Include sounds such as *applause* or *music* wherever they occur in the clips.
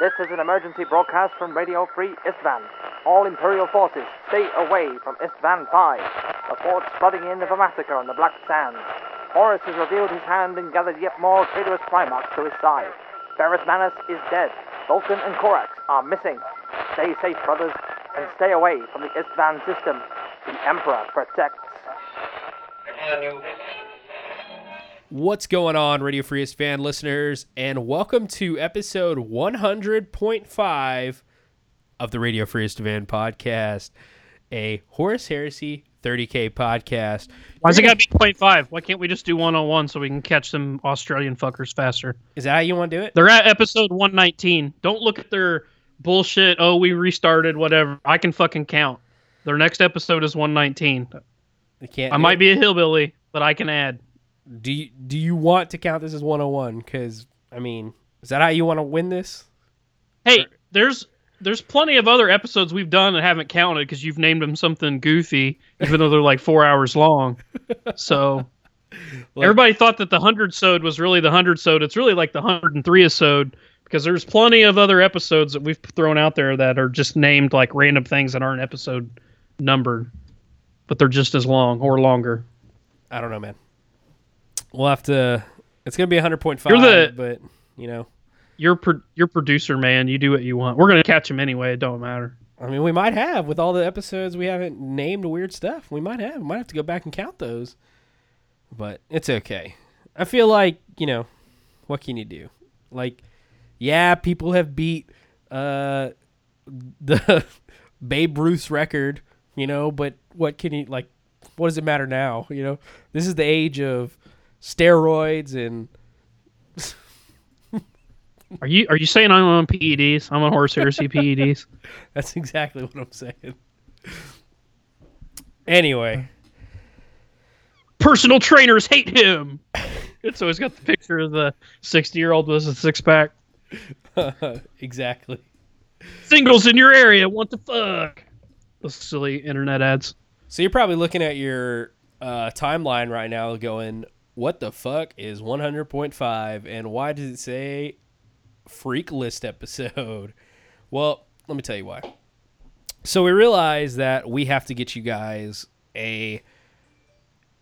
This is an emergency broadcast from Radio Free Istvan. All Imperial forces, stay away from Istvan 5. Reports flooding in of a massacre on the Black Sands. Horus has revealed his hand and gathered yet more traitorous Primarchs to his side. Ferrus Manus is dead. Vulcan and Corax are missing. Stay safe, brothers, and stay away from the Istvan system. The Emperor protects. What's going on, Radio Free Istvan listeners, and welcome to episode 100.5 of the Radio Free Istvan podcast, a Horus Heresy 30K podcast. Why's it got to be 0.5? Why can't we just do one on one so we can catch them Australian fuckers faster? Is that how you want to do it? They're at episode 119. Don't look at their bullshit. Oh, we restarted, whatever. I can fucking count. Their next episode is 119. You can't. I might it? be a hillbilly, but I can add. Do you, do you want to count this as 101? Because, I mean, is that how you want to win this? Hey, there's there's plenty of other episodes we've done that haven't counted because you've named them something goofy, even though they're like four hours long. So *laughs* Look- everybody thought that the hundred sode was really the hundred sode. It's really like the hundred and three sode because there's plenty of other episodes that we've thrown out there that are just named like random things that aren't episode numbered, but they're just as long or longer. I don't know, man. We'll have to. It's going to be a 100.5, You're the- but, you know. You're pro- you're producer man. You do what you want. We're gonna catch him anyway. It don't matter. I mean, we might have with all the episodes we haven't named weird stuff. We might have. We might have to go back and count those. But it's okay. I feel like you know, what can you do? Like, yeah, people have beat uh the *laughs* Babe Ruth's record, you know, but what can you like? What does it matter now? You know, this is the age of steroids and Are you are you saying I'm on PEDs? I'm on horse heresy PEDs. *laughs* That's exactly what I'm saying. Anyway, Personal trainers hate him. It's always got the picture of the 60 year old with a six pack. *laughs* exactly. Singles in your area want to fuck. Those silly internet ads. So you're probably looking at your uh, timeline right now, going, "What the fuck is 100.5, and why does it say freak list episode?" *laughs* Well, let me tell you why. So we realize that we have to get you guys a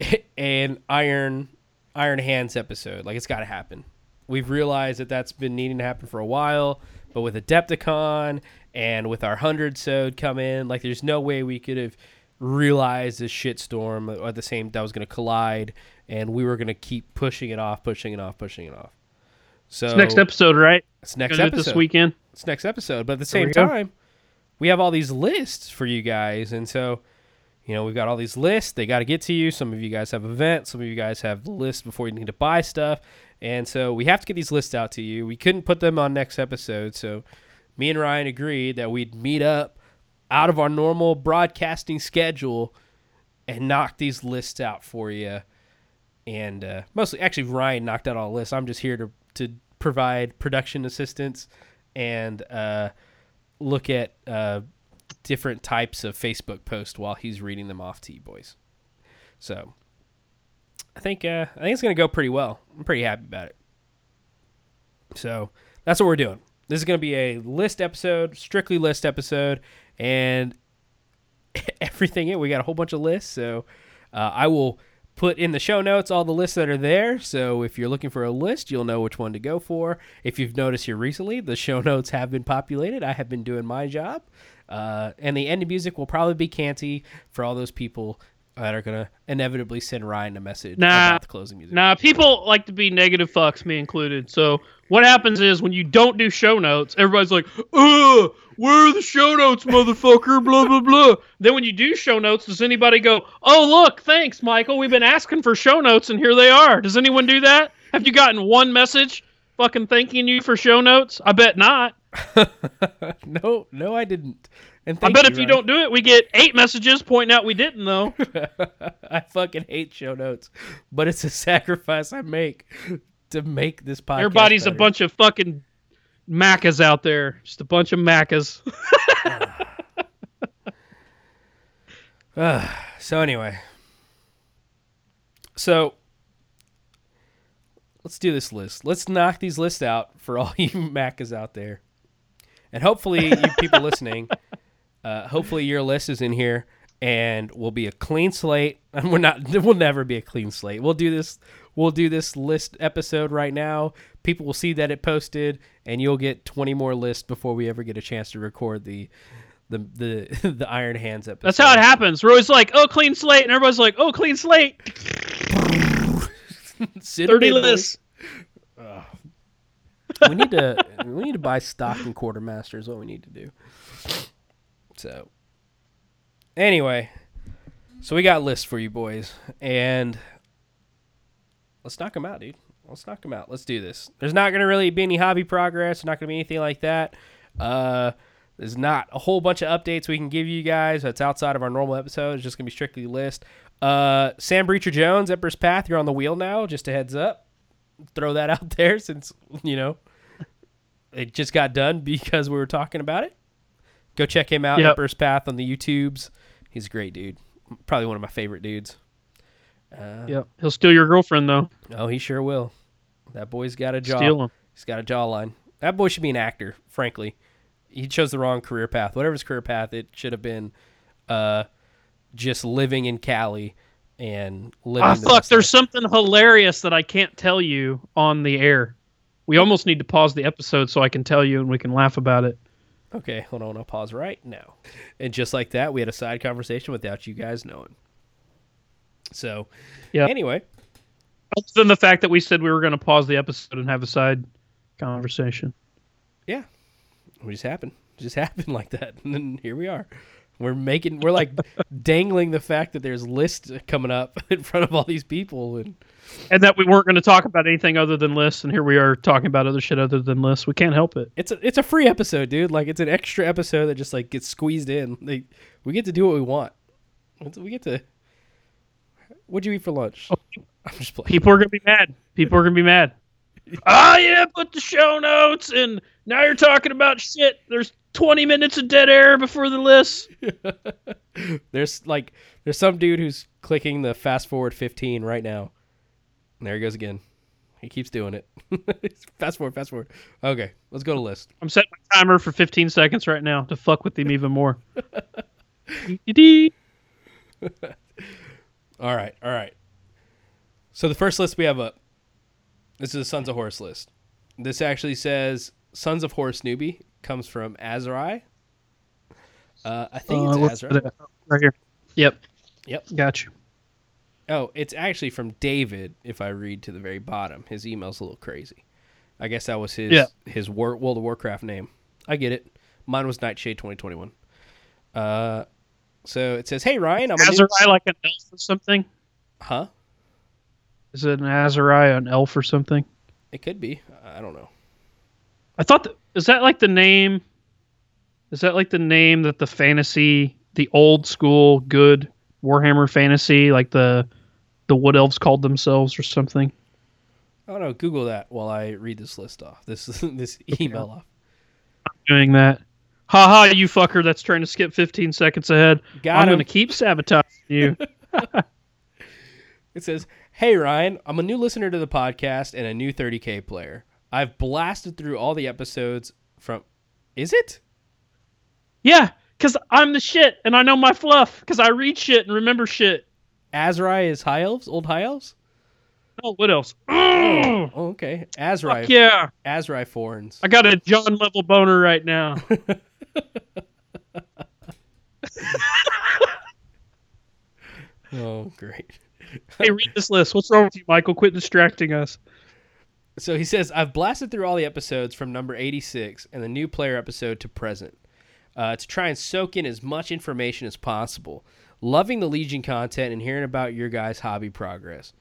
*laughs* an iron iron hands episode. Like it's got to happen. We've realized that that's been needing to happen for a while, but with Adepticon and with our hundred sode come in, like there's no way we could have realized this shitstorm at the same that was going to collide, and we were going to keep pushing it off, pushing it off, pushing it off. So It's next episode, right? It's next Gonna do it episode this weekend. it's next episode. But at the same we go. time, we have all these lists for you guys, and so you know we've got all these lists. They got to get to you. Some of you guys have events. Some of you guys have lists before you need to buy stuff, and so we have to get these lists out to you. We couldn't put them on next episode, so me and Ryan agreed that we'd meet up out of our normal broadcasting schedule and knock these lists out for you. And uh, mostly, actually, Ryan knocked out all the lists. I'm just here to to provide production assistance and uh, look at uh, different types of Facebook posts while he's reading them off to you boys. So I think uh, I think it's gonna go pretty well. I'm pretty happy about it. So that's what we're doing. This is gonna be a list episode, strictly list episode, and *laughs* everything in. We got a whole bunch of lists, so uh, I will put in the show notes all the lists that are there. So if you're looking for a list, you'll know which one to go for. If you've noticed here recently, the *laughs* show notes have been populated. I have been doing my job, uh, and the end of music will probably be Canty for all those people that are gonna inevitably send Ryan a message Nah. about the closing music. Nah, people like to be negative fucks, me included. So what happens is when you don't do show notes, everybody's like, "Ugh, where are the show notes, motherfucker?" blah blah blah. Then when you do show notes, does anybody go, "Oh look, thanks, Michael. We've been asking for show notes, and here they are." Does anyone do that? Have you gotten one message, fucking thanking you for show notes? I bet not. *laughs* no, no, I didn't. And I bet if you don't do it, we get eight messages pointing out we didn't though. *laughs* I fucking hate show notes, but it's a *laughs* sacrifice I make to make this podcast. Everybody's a bunch of fucking macas out there. Just a bunch of macas. Ugh. *laughs* *sighs* Ah, so anyway, so let's do this list. Let's knock these lists out for all you Macas out there. and hopefully you people listening, uh, hopefully your list is in here and we'll be a clean slate. And *laughs* we're not. We'll never be a clean slate. We'll do this. We'll do this list episode right now. People will see that it posted, and you'll get 20 more lists before we ever get a chance to record the the the *laughs* the Iron Hands episode. That's how it happens. We're always like, "Oh, clean slate," and everybody's like, "Oh, clean slate." *laughs* Thirty lists. we need to we need to buy stock in quartermaster is what we need to do so anyway so we got lists for you boys and let's knock them out dude. Let's knock them out. Let's do this. There's not going to really be any hobby progress. Not going to be anything like that. Uh there's not a whole bunch of updates we can give you guys that's outside of our normal episode. It's just going to be strictly list. Uh sam breacher jones emperor's path you're on the wheel now. Just a heads up. Throw that *laughs* out there since you know it just got done because we were talking about it. Go check him out, Yep. Emperor's Path on the YouTubes. He's a great dude. Probably one of my favorite dudes. Uh, Yep. He'll steal your girlfriend though. Oh, he sure will. That boy's got a jaw. Steal him. He's got a jawline. That boy should be an actor. Frankly, he chose the wrong career path. Whatever his career path, it should have been, uh, just living in Cali and living. Ah, the fuck. There's life. something hilarious that I can't tell you on the air. We almost need to pause the episode so I can tell you and we can laugh about it. Okay, hold on. I'll pause right now. And just like that, we had a side conversation without you guys knowing. So, Yeah. Anyway, Other than the fact that we said we were going to pause the episode and have a side conversation. yeah, it just happened. It just *laughs* happened like that, and then here we are. We're making, we're like *laughs* dangling the fact that there's lists coming up *laughs* in front of all these people, and And that we weren't going to talk about anything other than lists, and here we are talking about other shit other than lists. We can't help it. it's a it's a free episode, dude. Like it's an extra episode that just like gets squeezed in. Like we get to do what we want. We get to. What'd you eat for lunch? Oh, *laughs* I'm just playing. People are going to be mad. People are going to be mad. *laughs* oh, yeah, put the show notes, and now you're talking about shit. There's 20 minutes of dead air before the list. *laughs* There's like there's some dude who's clicking the fast forward 15 right now. And there he goes again. He keeps doing it. *laughs* fast forward, fast forward. Okay, let's go to list. I'm setting my timer for 15 seconds right now to fuck with him even more. Dee-dee. All right, all right. So the first list we have up. This is a Sons of Horus list. This actually says Sons of Horus newbie comes from Azrai. Uh, I think Uh, it's Azrai. Right here. Yep. Yep. Got you. Oh, it's actually from David. If I read to the very bottom, his email's a little crazy. I guess that was his Yeah. his War, World of Warcraft name. I get it. Mine was Nightshade 2021. Uh, so it says, "Hey Ryan, I'm a new- like an elf or something? huh? Is it an Azariah an elf or something? It could be. I don't know. I thought is that like the name? Is that like the name that the fantasy, the old school good Warhammer fantasy, like the the wood elves called themselves or something? Oh, I don't know. Google that while I read this list off. This *laughs* this email off. I'm Doing that. Ha ha, you fucker that's trying to skip 15 seconds ahead. Got I'm going to keep sabotaging you. *laughs* It says, "Hey Ryan, I'm a new listener to the podcast and a new 30k player. I've blasted through all the episodes from. Is it? yeah, because I'm the shit and I know my fluff because I read shit and remember shit. Azrai is high elves, old high elves. Oh, what else? Oh, mm. oh okay. Azrai, fuck yeah. Azrai Forns. I got a John level boner right now. *laughs* *laughs* Oh, great. Hey, read this list. What's wrong with you, Michael? Quit distracting us. So he says, I've blasted through all the episodes from number 86 and the new player episode to present uh, to try and soak in as much information as possible. Loving the Legion content and hearing about your guys' hobby progress.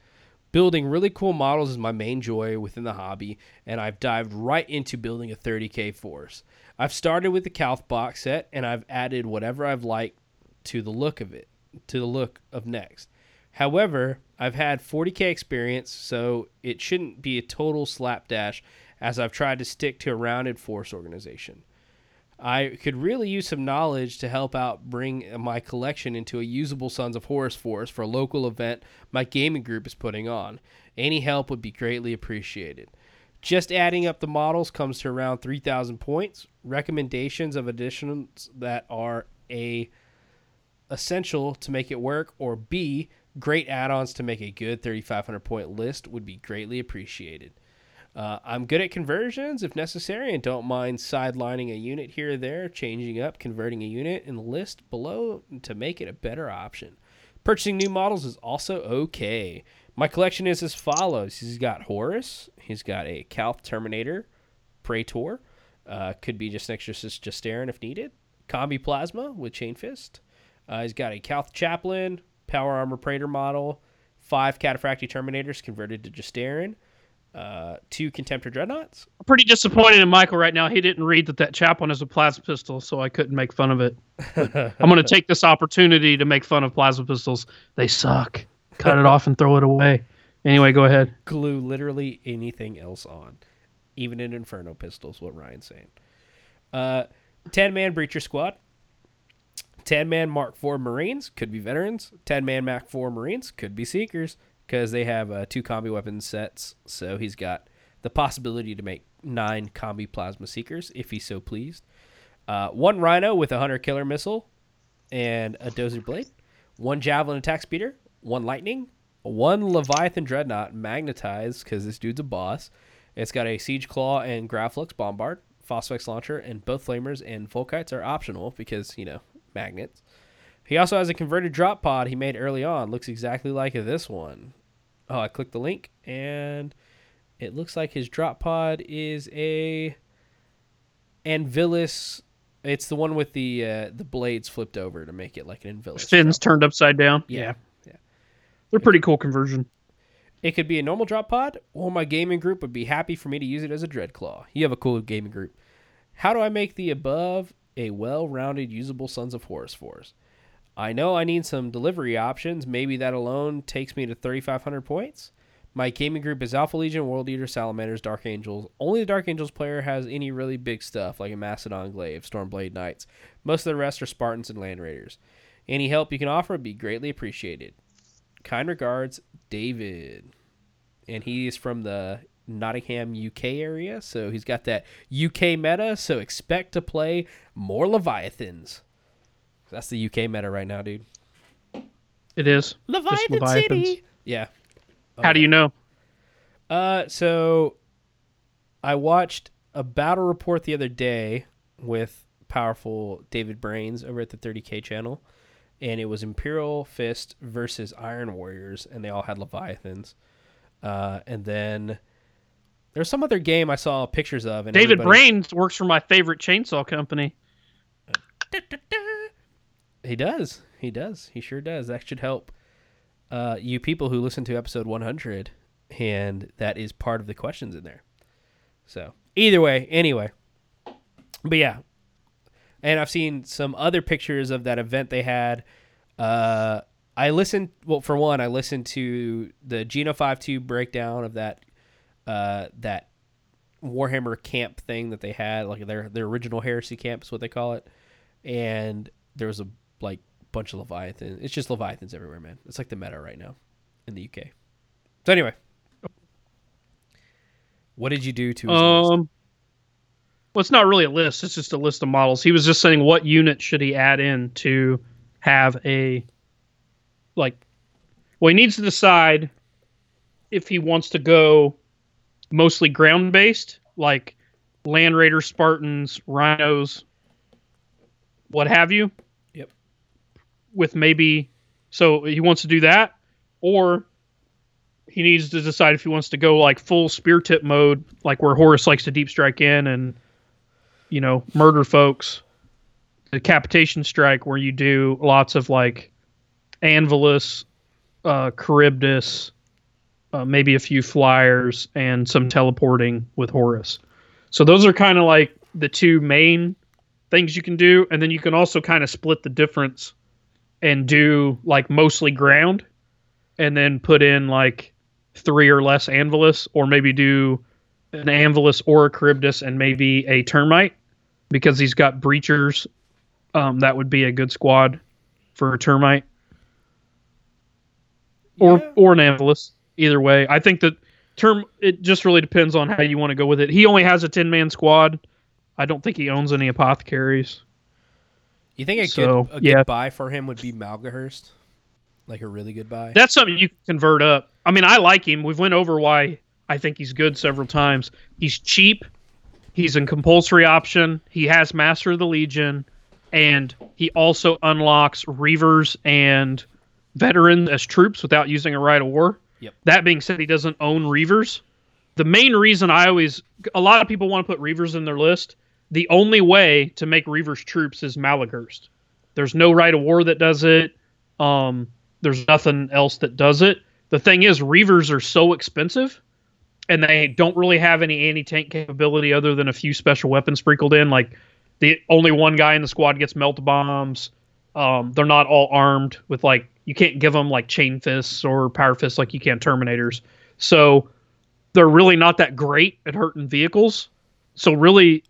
Building really cool models is my main joy within the hobby, and I've dived right into building a 30k force. I've started with the Calth box set, and I've added whatever I've liked to the look of it, to the look of next. However, I've had 40k experience, so it shouldn't be a total slapdash as I've tried to stick to a rounded force organization. I could really use some knowledge to help out bring my collection into a usable Sons of Horus force for a local event my gaming group is putting on. Any help would be greatly appreciated. Just adding up the models comes to around 3,000 points. Recommendations of additions that are A, essential to make it work, or B, great add ons to make a good 3,500 point list would be greatly appreciated. Uh, I'm good at conversions if necessary and don't mind sidelining a unit here or there, changing up, converting a unit in the list below to make it a better option. Purchasing new models is also okay. My collection is as follows He's got Horus, he's got a Calth Terminator, Praetor, uh, could be just an extra Justaerin if needed, Combi Plasma with Chain Fist. Uh, he's got a Calth Chaplain, Power Armor Praetor model, five Cataphractii Terminators converted to Justaerin uh, two Contemptor Dreadnoughts. I'm pretty disappointed in Michael right now. He didn't read that that chaplain is a plasma pistol, so I couldn't make fun of it. *laughs* I'm going to take this opportunity to make fun of plasma pistols. They suck. Cut it off and throw it away. Anyway, go ahead. Glue literally anything else on, even an Inferno pistol is what Ryan's saying. Uh, 10 man Breacher Squad. 10 man Mark IV Marines, could be veterans. 10 man Mark IV Marines, could be Seekers because they have uh, two combi weapon sets. So he's got the possibility to make nine combi plasma seekers if he's so pleased. Uh, one rhino with a hunter killer missile and a dozer blade. One javelin attack speeder. One lightning. One leviathan dreadnought magnetized because this dude's a boss. It's got a siege claw and Grav-flux bombard, phosphex launcher, and both flamers and volkites are optional because you know magnets. He also has a converted drop pod he made early on. Looks exactly like this one. Oh, I clicked the link and it looks like his drop pod is a Anvilus. It's the one with the uh, the blades flipped over to make it like an Anvilus. Fins turned upside down. Yeah. Yeah. They're pretty cool conversion. It could be a normal drop pod, or my gaming group would be happy for me to use it as a Dreadclaw. You have a cool gaming group. How do I make the above a well rounded, usable Sons of Horus force? I know I need some delivery options. Maybe that alone takes me to 3,500 points. My gaming group is Alpha Legion, World Eater, Salamanders, Dark Angels. Only the Dark Angels player has any really big stuff like a Macedon Glaive, Stormblade Knights. Most of the rest are Spartans and Land Raiders. Any help you can offer would be greatly appreciated. Kind regards, David. And he is from the Nottingham, UK area, so he's got that UK meta, so expect to play more Leviathans. That's the UK meta right now, dude. It is. Leviathan Leviathans. City. Yeah. How do you know? Uh, so I watched a battle report the other day with powerful David Brains over at the 30k channel, and it was Imperial Fist versus Iron Warriors, and they all had Leviathans. Uh, and then there's some other game I saw pictures of. And David Brains works for my favorite chainsaw company. He does. He does. He sure does. That should help uh, you people who listen to episode 100, and that is part of the questions in there. So either way, anyway. But yeah, and I've seen some other pictures of that event they had. Uh, I listened. Well, for one, I listened to the Geno Five Two breakdown of that uh, that Warhammer camp thing that they had, like their their original heresy camp is what they call it, and there was a like bunch of Leviathans. It's just Leviathans everywhere, man. It's like the meta right now in the UK. So anyway, what did you do to? Um, well, it's not really a list. It's just a list of models. He was just saying what unit should he add in to have a like. Well, he needs to decide if he wants to go mostly ground based, like Land Raider, Spartans, Rhinos, what have you. Yep. With maybe, so he wants to do that, or he needs to decide if he wants to go like full spear tip mode, like where Horus likes to deep strike in and you know murder folks. Decapitation strike, where you do lots of like Anvilus, uh, Charybdis, uh, maybe a few flyers, and some teleporting with Horus. So those are kind of like the two main things you can do, and then you can also kind of split the difference and do like mostly ground, and then put in like three or less Anvilus, or maybe do an Anvilus or a Charybdis and maybe a Termite, because he's got Breachers. Um, that would be a good squad for a Termite, or Yeah. or an Anvilus. Either way, I think that term it just really depends on how you want to go with it. He only has a 10 man squad. I don't think he owns any apothecaries. You think a So, good a yeah. good buy for him would be Maloghurst? Like a really good buy? That's something you can convert up. I mean, I like him. We've went over why I think he's good several times. He's cheap. He's a compulsory option. He has Master of the Legion, and he also unlocks Reavers and veterans as troops without using a rite of war. Yep. That being said, he doesn't own Reavers. The main reason I always, a lot of people want to put Reavers in their list. The only way to make Reavers troops is Maloghurst. There's no rite of war that does it. Um, there's nothing else that does it. The thing is, Reavers are so expensive, and they don't really have any anti-tank capability other than a few special weapons sprinkled in. Like the only one guy in the squad gets melt bombs. Um, they're not all armed with like you can't give them like chain fists or power fists like you can Terminators. So they're really not that great at hurting vehicles. So really,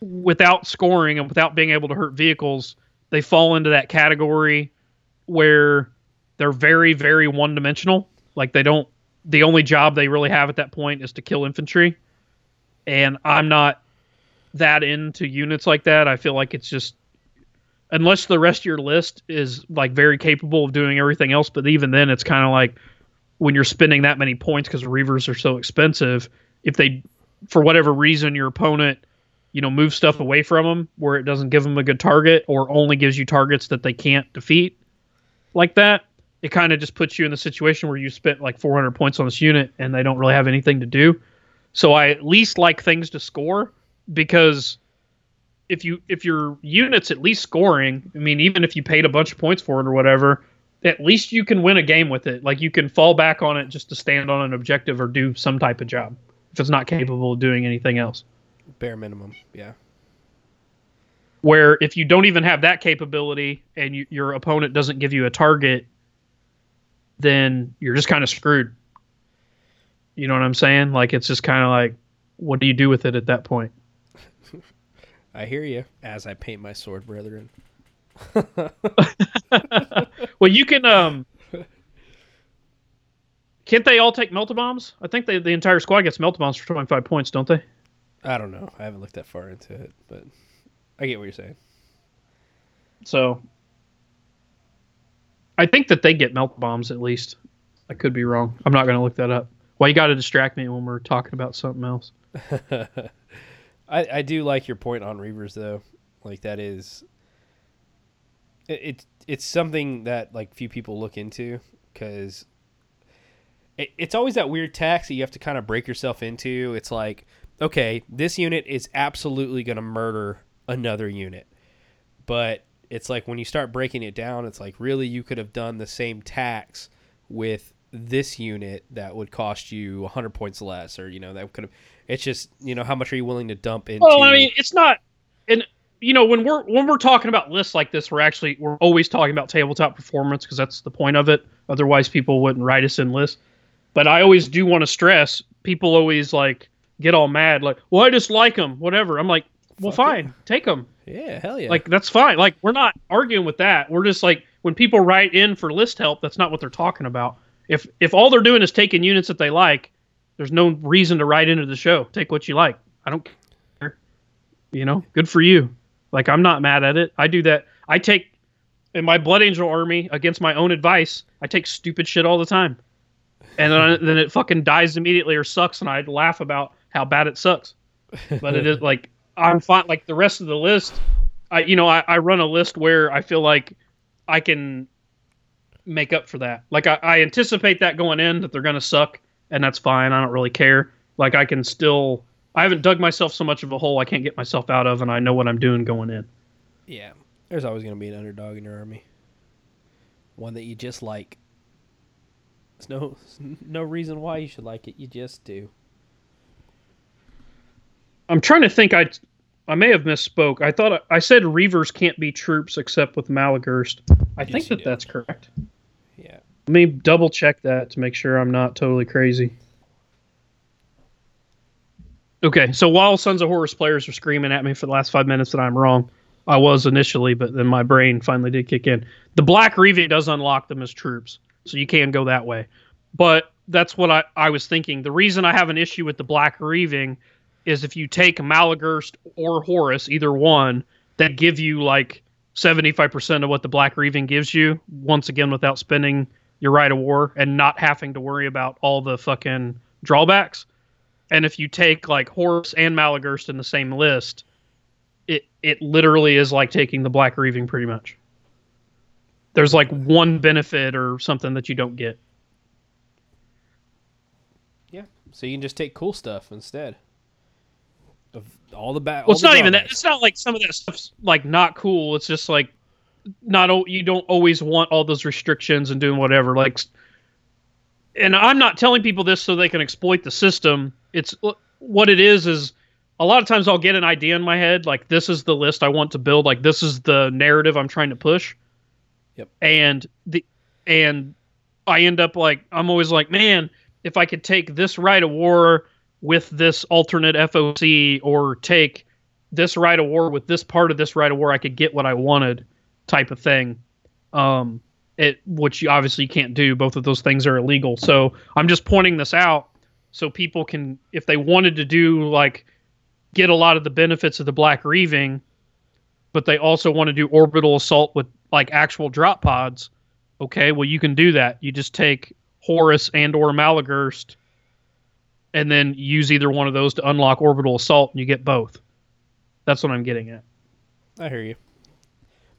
without scoring and without being able to hurt vehicles, they fall into that category where they're very very one dimensional. Like they don't. The only job they really have at that point is to kill infantry, and I'm not that into units like that. I feel like it's just unless the rest of your list is like very capable of doing everything else. But even then, it's kind of like when you're spending that many points because reavers are so expensive. If they, for whatever reason, your opponent, you know, moves stuff away from them where it doesn't give them a good target or only gives you targets that they can't defeat, like that, it kind of just puts you in the situation where you spent like 400 points on this unit and they don't really have anything to do. So I at least like things to score because if you if your unit's at least scoring, I mean, even if you paid a bunch of points for it or whatever, at least you can win a game with it. Like you can fall back on it just to stand on an objective or do some type of job if it's not capable of doing anything else. Bare minimum. Yeah. Where if you don't even have that capability and you, your opponent doesn't give you a target, then you're just kind of screwed. You know what I'm saying? Like it's just kind of like, what do you do with it at that point? I hear you. As I paint my sword, brethren. *laughs* well, you can. um Can't they all take melta bombs? I think they, the entire squad gets melta bombs for 25 points, don't they? I don't know. I haven't looked that far into it, but I get what you're saying. So I think that they get melt bombs at least. I could be wrong. I'm not going to look that up. Well, you got to distract me when we're talking about something else? *laughs* I, I do like your point on Reavers though. Like that is it, it it's something that like few people look into because it, it's always that weird tax that you have to kind of break yourself into. It's like okay, this unit is absolutely going to murder another unit, but it's like when you start breaking it down, it's like really you could have done the same tax with this unit that would cost you 100 points less or you know that could have it's just you know how much are you willing to dump into Well, I mean, it's not, and you know, when we're when we're talking about lists like this, we're actually we're always talking about tabletop performance because that's the point of it. Otherwise, people wouldn't write us in lists. But I always do want to stress people always like get all mad, like, "Well, I just like them, whatever." I'm like, "Well, Fuck fine, take them." yeah hell yeah Like that's fine. Like we're not arguing with that. We're just like when people write in for list help, that's not what they're talking about. If if all they're doing is taking units that they like, there's no reason to write into the show. Take what you like. I don't care. You know, good for you. Like I'm not mad at it. I do that. I take in my Blood Angel army against my own advice. I take stupid shit all the time, and then, then it fucking dies immediately or sucks, and I laugh about how bad it sucks. But it is *laughs* like I'm fine. Like the rest of the list, I you know I, I run a list where I feel like I can make up for that. Like I, I anticipate that going in that they're gonna suck, and that's fine. I don't really care. Like I can still. I haven't dug myself so much of a hole I can't get myself out of, and I know what I'm doing going in. yeah there's always going to be an underdog in your army one that you just like there's no *laughs* no reason why you should like it you just do I'm trying to think. I I may have misspoke. I thought I, I said Reavers can't be troops except with Maloghurst. I Yes, think that that's correct. Let me double check that to make sure I'm not totally crazy. Okay, so while Sons of Horus players are screaming at me for the last five minutes that I'm wrong, I was initially, but then my brain finally did kick in. The Black Reaving does unlock them as troops, so you can go that way. But that's what I, I was thinking. The reason I have an issue with the Black Reaving is if you take Maloghurst or Horus, either one, that give you like 75% of what the Black Reaving gives you, once again, without spending your rite of war and not having to worry about all the fucking drawbacks. And if you take like Horus and Maloghurst in the same list, it it literally is like taking the Black Reaving pretty much. There's like one benefit or something that you don't get. Yeah. So you can just take cool stuff instead of all the bad. Well, it's not even that. It's not like some of that stuff's like not cool. It's just like not you don't always want all those restrictions and doing whatever. Like, and I'm not telling people this so they can exploit the system. It's uh, what it is. Is a lot of times I'll get an idea in my head, like this is the list I want to build. Like this is the narrative I'm trying to push. Yep. And the and I end up like I'm always like, man, if I could take this rite of war with this alternate FOC or take this rite of war with this part of this rite of war, I could get what I wanted, type of thing. Um, it which you obviously can't do. Both of those things are illegal. So I'm just pointing this out so people can, if they wanted to do like get a lot of the benefits of the Black Reaving, but they also want to do orbital assault with like actual drop pods. Okay, well you can do that. You just take Horus and or Maloghurst and then use either one of those to unlock orbital assault and you get both. That's what I'm getting at. I hear you.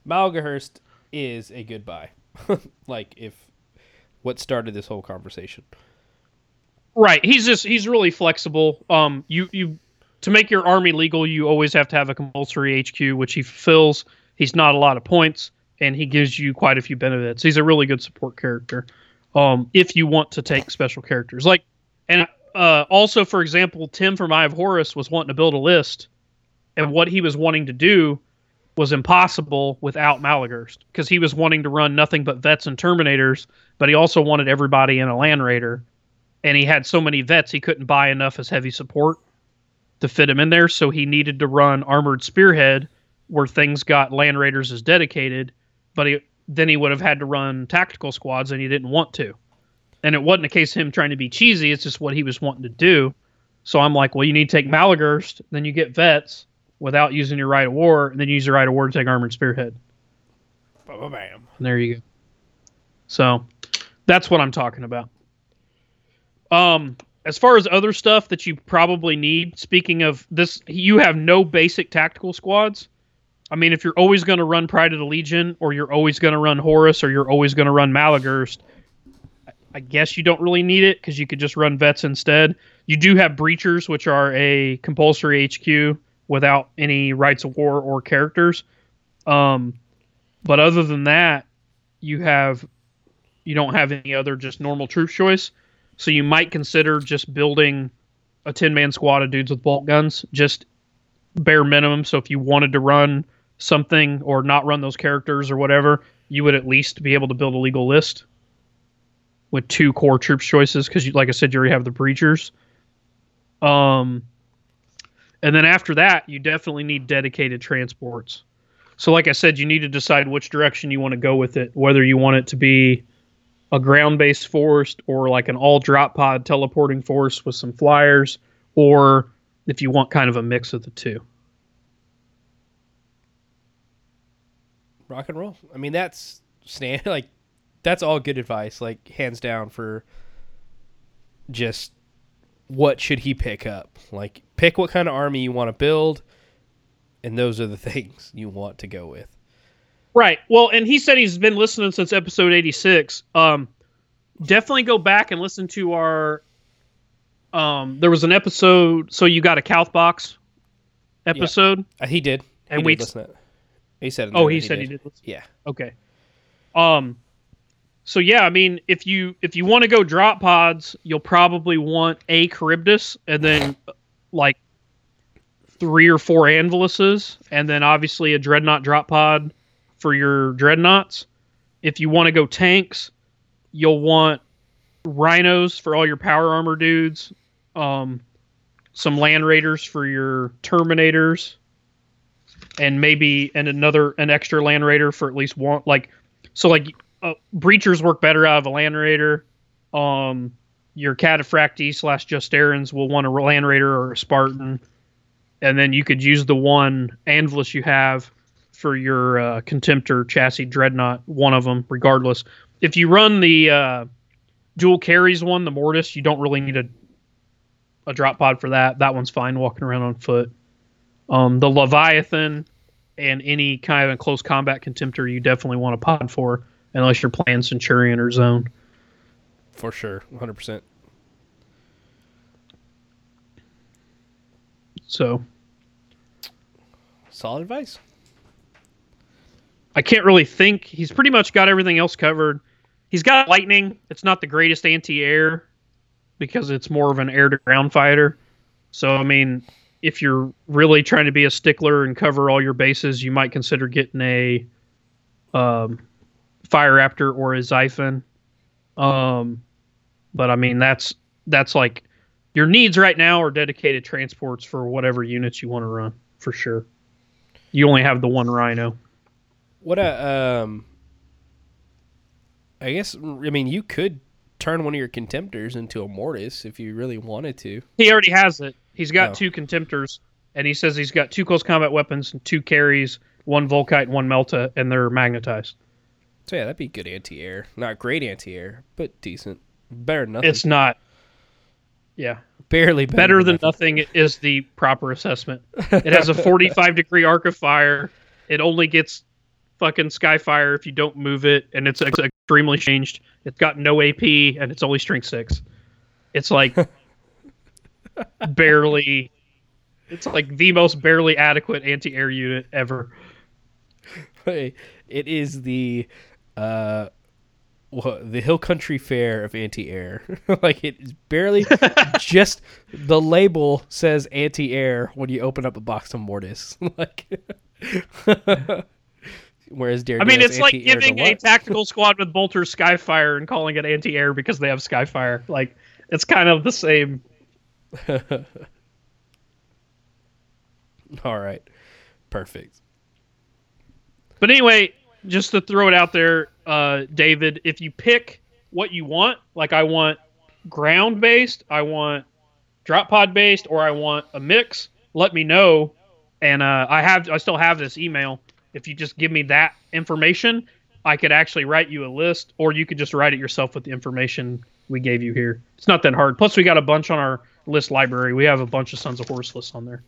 Maloghurst is a good buy. *laughs* like if what started this whole conversation. Right. He's just he's really flexible. Um you you to make your army legal, you always have to have a compulsory HQ, which he fulfills. He's not a lot of points, and he gives you quite a few benefits. He's a really good support character. Um, if you want to take special characters, like, and uh, also, for example, Tim from Eye of Horus was wanting to build a list, and what he was wanting to do was impossible without Maloghurst because he was wanting to run nothing but vets and Terminators, but he also wanted everybody in a Land Raider, and he had so many vets he couldn't buy enough as heavy support to fit him in there, so he needed to run Armored Spearhead where things got Land Raiders as dedicated, but he then he would have had to run tactical squads and he didn't want to. And it wasn't a case of him trying to be cheesy, it's just what he was wanting to do. So I'm like, well, you need to take Maloghurst, then you get vets without using your rite of war, and then use your rite of war to take armored spearhead. Bam. And there you go. So that's what I'm talking about. Um, as far as other stuff that you probably need, speaking of this, you have no basic tactical squads. I mean, if you're always going to run Pride of the Legion, or you're always going to run Horus, or you're always going to run Maloghurst, I guess you don't really need it because you could just run vets instead. You do have breachers, which are a compulsory HQ without any rites of war or characters. Um, but other than that, you have you don't have any other just normal troop choice. So you might consider just building a ten man squad of dudes with bolt guns, just bare minimum. So if you wanted to run something or not run those characters or whatever, you would at least be able to build a legal list with two core troops choices because, like I said, you already have the breachers. Um, and then after that, you definitely need dedicated transports. So, like I said, you need to decide which direction you want to go with it, whether you want it to be a ground based force or like an all drop pod teleporting force with some flyers, or if you want kind of a mix of the two. Rock and roll. I mean, that's stand *laughs* like that's all good advice, like hands down for just what should he pick up? Like pick what kind of army you want to build and those are the *laughs* things you want to go with. Right. Well, and he said he's been listening since episode 86. Um definitely go back and listen to our um there was an episode so you got a Calth box episode. Uh, he did. And he we- did listen to it. He said. Oh, he that said he did. listen. Yeah. Okay. Um so yeah, I mean if you if you want to go drop pods, you'll probably want a Charybdis and then like three or four Anviluses and then obviously a Dreadnought drop pod for your Dreadnoughts. If you want to go tanks, you'll want Rhinos for all your power armor dudes. Um some Land Raiders for your Terminators and maybe and another an extra land raider for at least one like so like uh, breachers work better out of a land raider um your Cataphractii slash Justaerins will want a Land Raider or a Spartan, and then you could use the one Anvilus you have for your uh, Contemptor chassis Dreadnought, one of them, regardless. If you run the uh, dual carries one, the Mortis, you don't really need a a drop pod for that. That one's fine walking around on foot. Um, the Leviathan and any kind of close combat Contemptor, you definitely want a pod for, unless you're playing Centurion or Zone. For sure, 100%. So Solid advice. I can't really think. He's pretty much got everything else covered. He's got lightning. It's not the greatest anti-air because it's more of an air-to-ground fighter. So I mean, if you're really trying to be a stickler and cover all your bases, you might consider getting a um, Fire Raptor or a Xiphon. Um, but I mean, that's that's like your needs right now are dedicated transports for whatever units you want to run for sure. You only have the one Rhino. What a um I guess I mean you could turn one of your contemptors into a mortis if you really wanted to. He already has it. He's got Oh. two contemptors, and he says he's got two close combat weapons and two carries, one Volkite and one Melta, and they're magnetized. So yeah, that'd be good anti-air. Not great anti-air, but decent. Better than nothing. It's not. Yeah, barely better, better than nothing is the proper assessment. It has a *laughs* 45 degree arc of fire. It only gets fucking Skyfire if you don't move it, and it's ex- extremely changed. It's got no AP, and it's only strength six. It's like *laughs* barely. It's like the most barely adequate anti-air unit ever. Hey, it is the uh the hill country fair of anti-air. *laughs* Like it is barely *laughs* just the label says anti-air when you open up a box of mortis. *laughs* Like whereas Dare I mean, it's like giving a tactical squad with bolter Skyfire and calling it anti-air because they have Skyfire. Like, it's kind of the same. all right. Perfect. But anyway, just to throw it out there, uh, David, if you pick what you want, like I want ground based, I want drop pod based, or I want a mix, let me know. And uh, I have, I still have this email. If you just give me that information, I could actually write you a list, or you could just write it yourself with the information we gave you here. It's not that hard. Plus, we got a bunch on our list library. We have a bunch of Sons of Horus lists on there.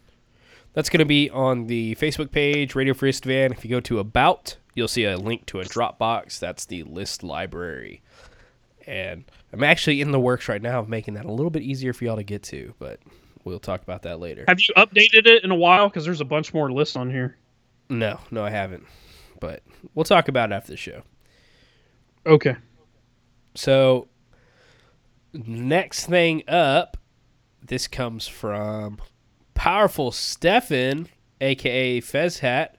That's going to be on the Facebook page, Radio Free Istvan. If you go to About, you'll see a link to a Dropbox. That's the list library. And I'm actually in the works right now of making that a little bit easier for y'all to get to, but we'll talk about that later. Have you updated it in a while? Because there's a bunch more lists on here. No, no, I haven't. But we'll talk about it after the show. Okay. So, next thing up, this comes from Powerful Stefan, aka Fez Hat.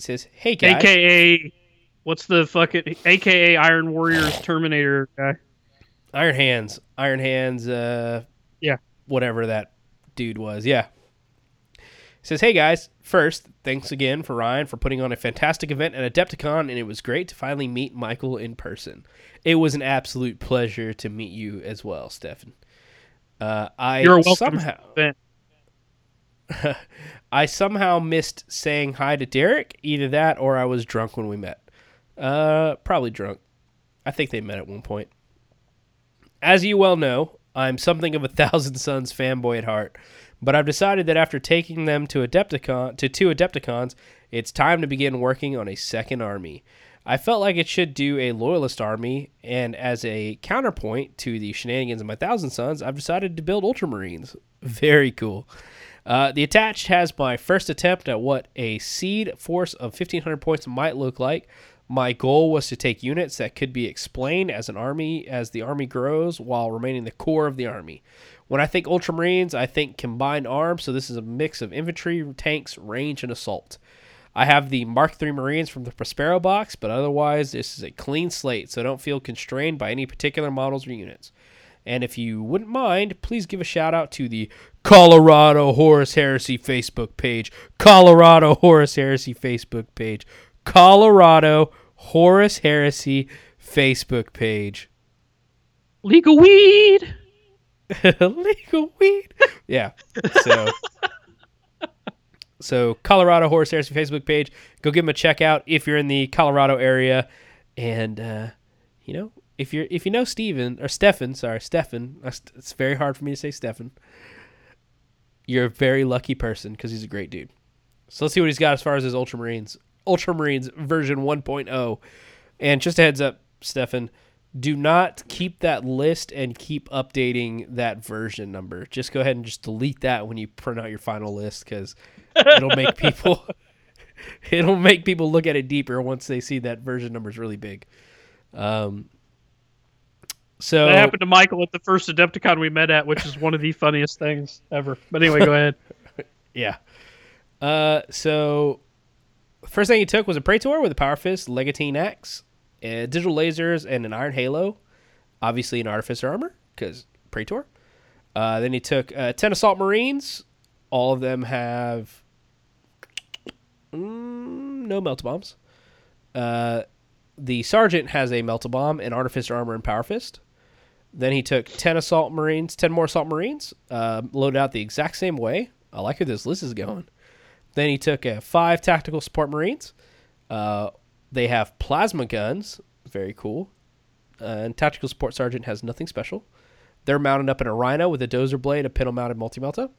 It says, "Hey guys, AKA, what's the fucking AKA Iron Warriors Terminator guy? Iron Hands, Iron Hands, uh, Yeah. whatever that dude was, yeah." It says, "Hey guys, first, thanks again for Ryan for putting on a fantastic event at Adepticon, and it was great to finally meet Michael in person. It was an absolute pleasure to meet you as well, Stefan. Uh, I You're welcome. somehow." *laughs* I somehow missed saying hi to Derek. Either that or I was drunk when we met. Uh, probably drunk. I think they met at one point. As you well know, I'm something of a *laughs* Thousand Sons fanboy at heart, but I've decided that after taking them to Adepticon to two Adepticons, it's time to begin working on a second army. I felt like it should do a loyalist army, and as a counterpoint to the shenanigans of my Thousand Sons, I've decided to build Ultramarines. *laughs* Very cool. Uh, the attached has my first attempt at what a seed force of 1500 points might look like. My goal was to take units that could be explained as an army as the army grows while remaining the core of the army. When I think Ultramarines, I think combined arms, so this is a mix of infantry, tanks, range, and assault. I have the Mark III Marines from the Prospero box, but otherwise, this is a clean slate, so don't feel constrained by any particular models or units. And if you wouldn't mind, please give a shout out to the Colorado Horus Heresy Facebook page. Colorado Horus Heresy Facebook page. Colorado Horus Heresy Facebook page. Legal weed. *laughs* legal weed. Yeah. So, *laughs* so Colorado Horus Heresy Facebook page. Go give them a check out if you're in the Colorado area, and uh, you know if you're if you know Steven or Stefan, sorry Stefan. It's very hard for me to say Stefan. You're a very lucky person because he's a great dude. So let's see what he's got as far as his Ultramarines. Ultramarines version 1.0. And just a heads up, Stefan, do not keep that list and keep updating that version number. Just go ahead and just delete that when you print out your final list because it'll make *laughs* people *laughs* it'll make people look at it deeper once they see that version number is really big. Um, so That happened to Michael at the first Adepticon we met at, which is one of the funniest things ever. But anyway, go ahead. *laughs* Yeah. Uh, so first thing he took was a Praetor with a Power Fist, Legatine Axe, uh, digital lasers, and an Iron Halo. Obviously, an Artificer armor because Praetor. Uh, then he took uh, ten Assault Marines. All of them have mm, no melt bombs. Uh, the Sergeant has a melt bomb, an Artificer armor, and Power Fist. Then he took 10 Assault Marines, 10 more Assault Marines, uh, loaded out the exact same way. I like where this list is going. Then he took uh, five Tactical Support Marines. Uh, they have plasma guns. Very cool. And Tactical Support Sergeant has nothing special. They're mounted up in a Rhino with a Dozer Blade, a pintle mounted multi melta.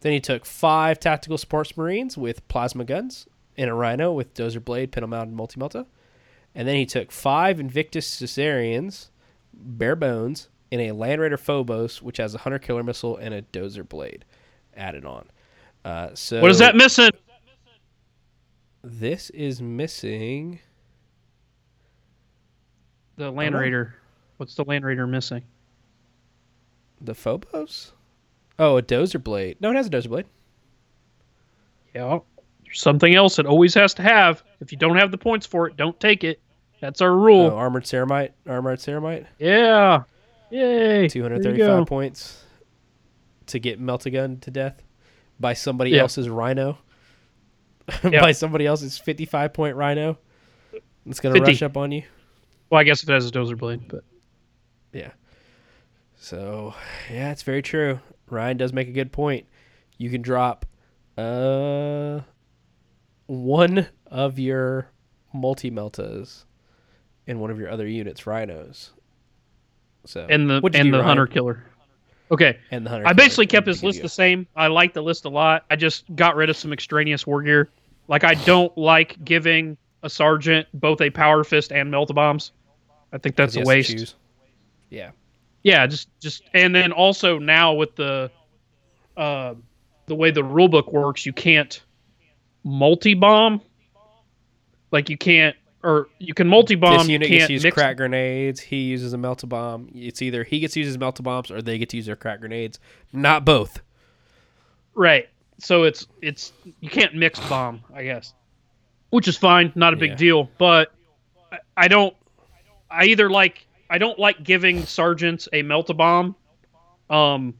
Then he took five Tactical Support Marines with plasma guns in a Rhino with Dozer Blade, pintle mounted multi melta. And then he took five Invictus Suzerains bare bones in a Land Raider Phobos, which has a hunter killer missile and a dozer blade added on. Uh, so What is that missing? This is missing. The Land. Raider. What's the Land Raider missing? The Phobos? Oh, a dozer blade. No, it has a dozer blade. Yeah. There's something else it always has to have. If you don't have the points for it, don't take it. That's our rule. Oh, armored ceramite. Armored ceramite. Yeah. Yay. Two There hundred you go. thirty-five points to get Meltagun to death by somebody Yeah. else's Rhino. *laughs* Yeah. by somebody else's fifty-five point Rhino. It's gonna 50. rush up on you. Well, I guess it has a dozer blade, but Yeah. So yeah, it's very true. Ryan does make a good point. You can drop uh one of your multi meltas in one of your other units, rhinos. So and the and the Ryan? hunter killer. Okay. and the hunter. I basically kept his list the same. I like the list a lot. I just got rid of some extraneous war gear. Like I don't *sighs* like giving a sergeant both a power fist and melt bombs. I think that's a waste. Yeah. Yeah, just just and then also now with the uh the way the rule book works, you can't multi bomb. Like you can't or you can multi bomb. this unit can't gets to use crack grenades. He uses a melt bomb. It's either he gets to use his melt bombs or they get to use their crack grenades. Not both. Right. So it's it's you can't mix *sighs* bomb, I guess. Which is fine, not a big Yeah. deal, but I- I don't I either like I don't like giving sergeants a melt bomb um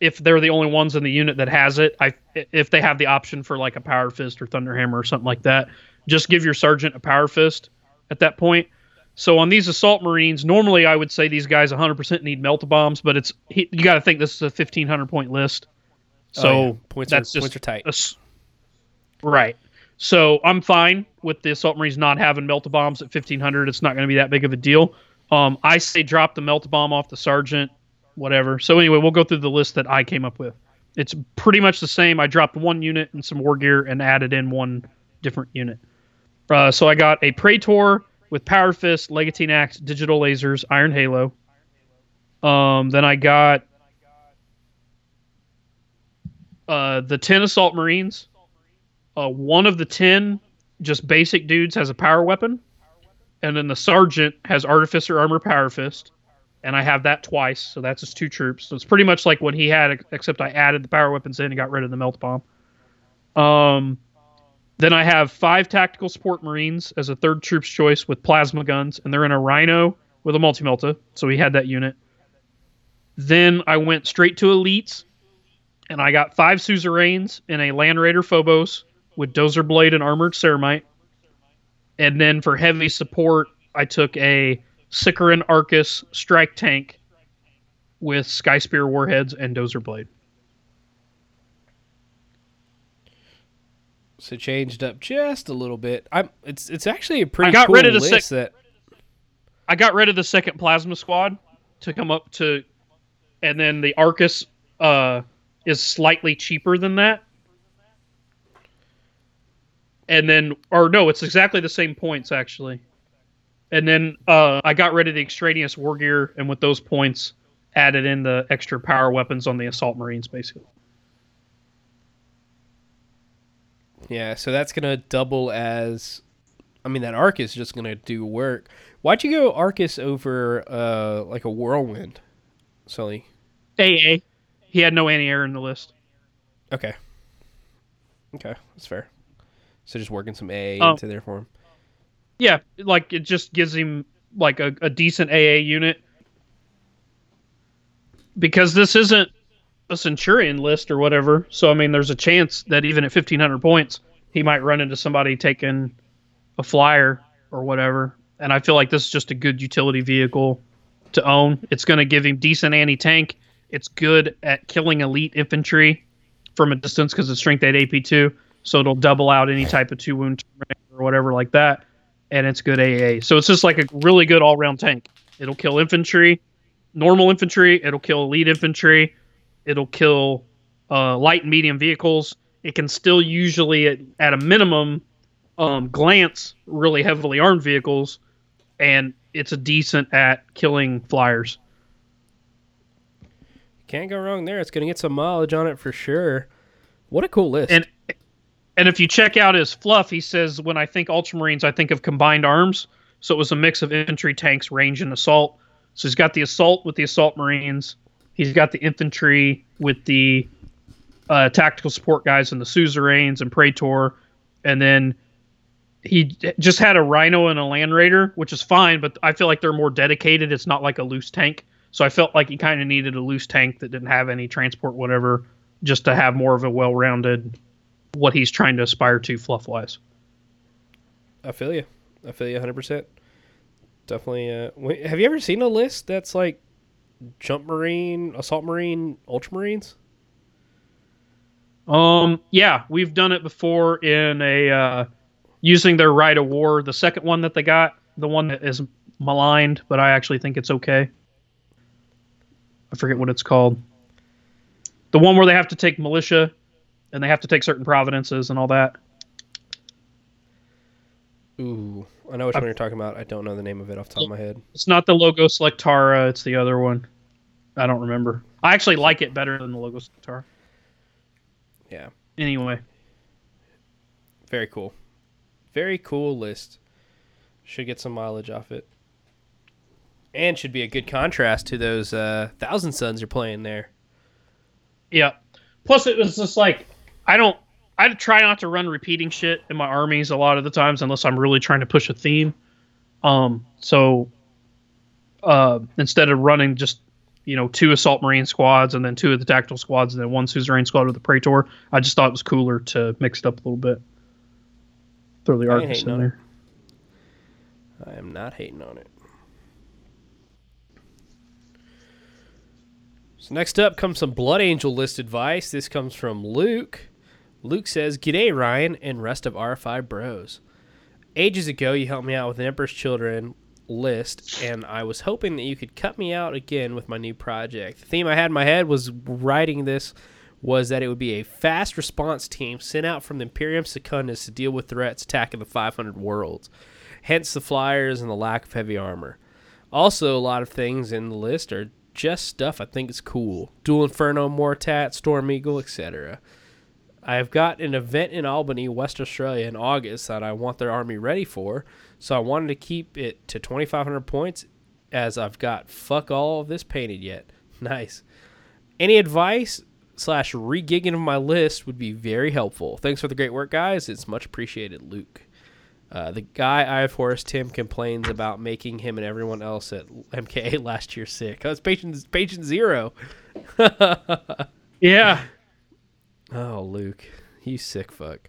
if they're the only ones in the unit that has it. I if they have the option for like a power fist or thunder hammer or something like that, just give your sergeant a power fist at that point. So on these assault marines, normally I would say these guys 100% need melt bombs, but it's he, you got to think this is a 1500 point list. So Oh, yeah. points that's are just points are tight. a right. So I'm fine with the assault marines not having melt bombs at 1500. It's not going to be that big of a deal. Um, I say drop the melt bomb off the sergeant, whatever. So anyway, we'll go through the list that I came up with. It's pretty much the same. I dropped one unit and some war gear and added in one different unit. Uh, so I got a Praetor with Power Fist, Legatine Axe, Digital Lasers, Iron Halo. Um, then I got uh, the 10 Assault Marines. Uh, one of the 10 just basic dudes has a power weapon. And then the Sergeant has Artificer Armor Power Fist. And I have that twice, so that's just two troops. So it's pretty much like what he had, except I added the power weapons in and got rid of the melt bomb. Um, then I have five tactical support marines as a third troops choice with plasma guns, and they're in a Rhino with a multi melta. So we had that unit. Then I went straight to elites, and I got five suzerains in a Land Raider Phobos with Dozer Blade and Armored Ceramite. And then for heavy support, I took a Sicaran Arcus strike tank with Sky Spear warheads and Dozer Blade. So changed up just a little bit. I'm. It's it's actually a pretty. got cool rid of the list sec- that. I got rid of the second plasma squad to come up to, and then the Arcus uh, is slightly cheaper than that. And then, or no, it's exactly the same points actually. And then uh, I got rid of the extraneous war gear, and with those points, added in the extra power weapons on the assault marines, basically. Yeah, so that's gonna double as. I mean, that Arcus is just gonna do work. Why'd you go Arcus over uh like a whirlwind, Sully? AA, he had no anti-air in the list. Okay. Okay, that's fair. So just working some AA Oh. into there for him. Yeah, like it just gives him like a, a decent AA unit. Because this isn't a Centurion list or whatever. So I mean there's a chance that even at fifteen hundred points, he might run into somebody taking a flyer or whatever. And I feel like this is just a good utility vehicle to own. It's gonna give him decent anti tank. It's good at killing elite infantry from a distance because it's strength 8 AP two. So it'll double out any type of two wound or whatever like that and it's good AA. So it's just like a really good all round tank. It'll kill infantry, normal infantry. It'll kill elite infantry. It'll kill uh, light and medium vehicles. It can still usually, at, at a minimum, um, glance really heavily armed vehicles, and it's a decent at killing flyers. Can't go wrong there. It's gonna get some mileage on it for sure. What a cool list. And and if you check out his fluff, he says when I think Ultramarines, I think of combined arms. So it was a mix of infantry, tanks, range, and assault. So he's got the assault with the assault marines. He's got the infantry with the uh, tactical support guys and the suzerains and praetor, and then he just had a rhino and a land raider, which is fine. But I feel like they're more dedicated. It's not like a loose tank. So I felt like he kind of needed a loose tank that didn't have any transport, whatever, just to have more of a well-rounded what he's trying to aspire to fluff wise. I feel you. I feel you 100. percent Definitely. Uh, have you ever seen a list that's like jump marine, assault marine, ultramarines? Um, yeah, we've done it before in a uh, using their rite of war. The second one that they got, the one that is maligned, but I actually think it's okay. I forget what it's called. The one where they have to take militia, and they have to take certain providences and all that. Ooh, I know which one you're talking about. I don't know the name of it off the top of my head. It's not the Logos Lectora, it's the other one. I don't remember. I actually like it better than the Logos Lectora. Yeah, Anyway, very cool. Very cool list. Should get some mileage off it. And should be a good contrast to those uh, Thousand Suns you're playing there. Yeah. Plus, it was just like I don't. I try not to run repeating shit in my armies a lot of the times unless I'm really trying to push a theme. Um. So, uh, instead of running just you know two assault marine squads and then two of the tactical squads and then one suzerain squad with the praetor, I just thought it was cooler to mix it up a little bit. Throw the I Arcus in there. I am not hating on it. So next up comes some Blood Angel list advice. This comes from Luke. Luke says, G'day, Ryan and rest of R5 bros. Ages ago, you helped me out with an Emperor's Children list, and I was hoping that you could cut me out again with my new project. The theme I had in my head was writing this was that it would be a fast response team sent out from the Imperium Secundus to deal with threats attacking the 500 worlds hence the flyers and the lack of heavy armor. Also, a lot of things in the list are just stuff I think is cool. Dual Inferno, Moritat, Storm Eagle, etc. I've got an event in Albany, West Australia in August that I want their army ready for, so I wanted to keep it to 2,500 points as I've got fuck all of this painted yet. *laughs* Nice. Any advice slash regigging of my list would be very helpful. Thanks for the great work, guys. It's much appreciated, Luke. Uh, the guy I have Forest Tim complains about making him and everyone else at MKA *laughs* last year sick. That's patient patient zero. *laughs* Yeah. Oh, Luke, you sick fuck.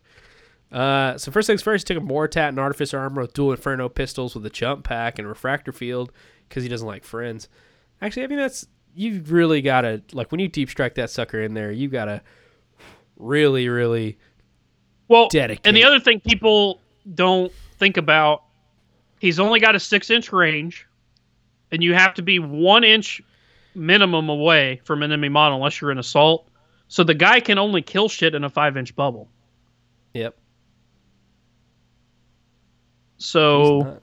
Uh, so first things first, he took a Moritat and Artificer armor with dual Inferno pistols with a jump pack and refractor field because he doesn't like friends. Actually, I mean that's you really gotta like when you deep strike that sucker in there, you gotta really, really Well, dedicate. and the other thing people don't think about, he's only got a six inch range, and you have to be one inch minimum away from an enemy model unless you're in assault. So the guy can only kill shit in a five inch bubble. Yep. So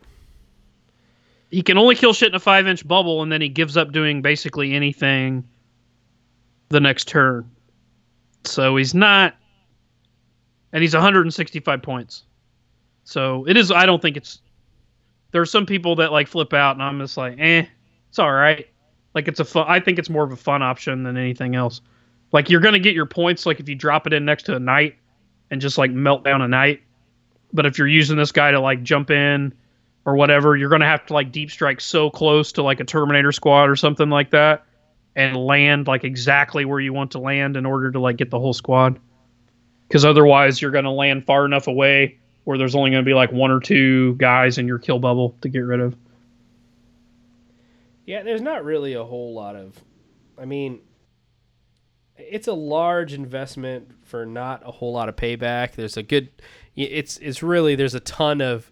he can only kill shit in a five inch bubble, and then he gives up doing basically anything the next turn. So he's not, and he's 165 points. So it is. I don't think it's. There are some people that like flip out, and I'm just like, eh, it's all right. Like it's a fun. I think it's more of a fun option than anything else. Like you're gonna get your points, like if you drop it in next to a knight, and just like melt down a knight. But if you're using this guy to like jump in or whatever, you're to have to like deep strike so close to like a Terminator squad or something like that and land like exactly where you want to land in order to like get the whole squad. Because otherwise, you're to land far enough away where there's only to be like one or two guys in your kill bubble to get rid of. Yeah, there's not really a whole lot of. I mean, it's a large investment for not a whole lot of payback. There's a good. It's it's really there's a ton of.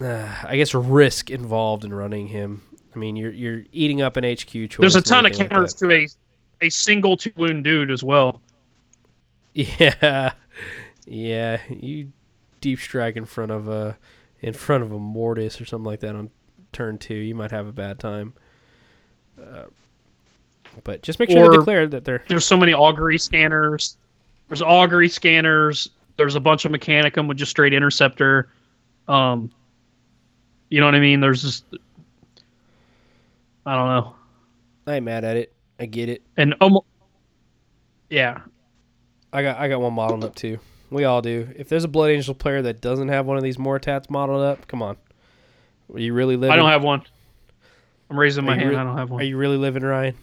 Uh, I guess risk involved in running him. I mean, you're you're eating up an HQ choice. There's a ton of everything like counters to a a single two wound dude as well. Yeah, yeah. You deep strike in front of a in front of a mortis or something like that on turn two, you might have a bad time. Uh, but just make sure Or- to declare that they're There's so many augury scanners. There's augury scanners. There's a bunch of mechanicum with just straight interceptor. Um, you know what I mean? There's just I don't know. I ain't mad at it. I get it. And um, yeah, I got I got one modeled up too. We all do. If there's a Blood Angel player that doesn't have one of these Moritats modeled up, come on. Are you really living? I don't have one. I'm raising my hand. re- I don't have one. Are you really living, Ryan?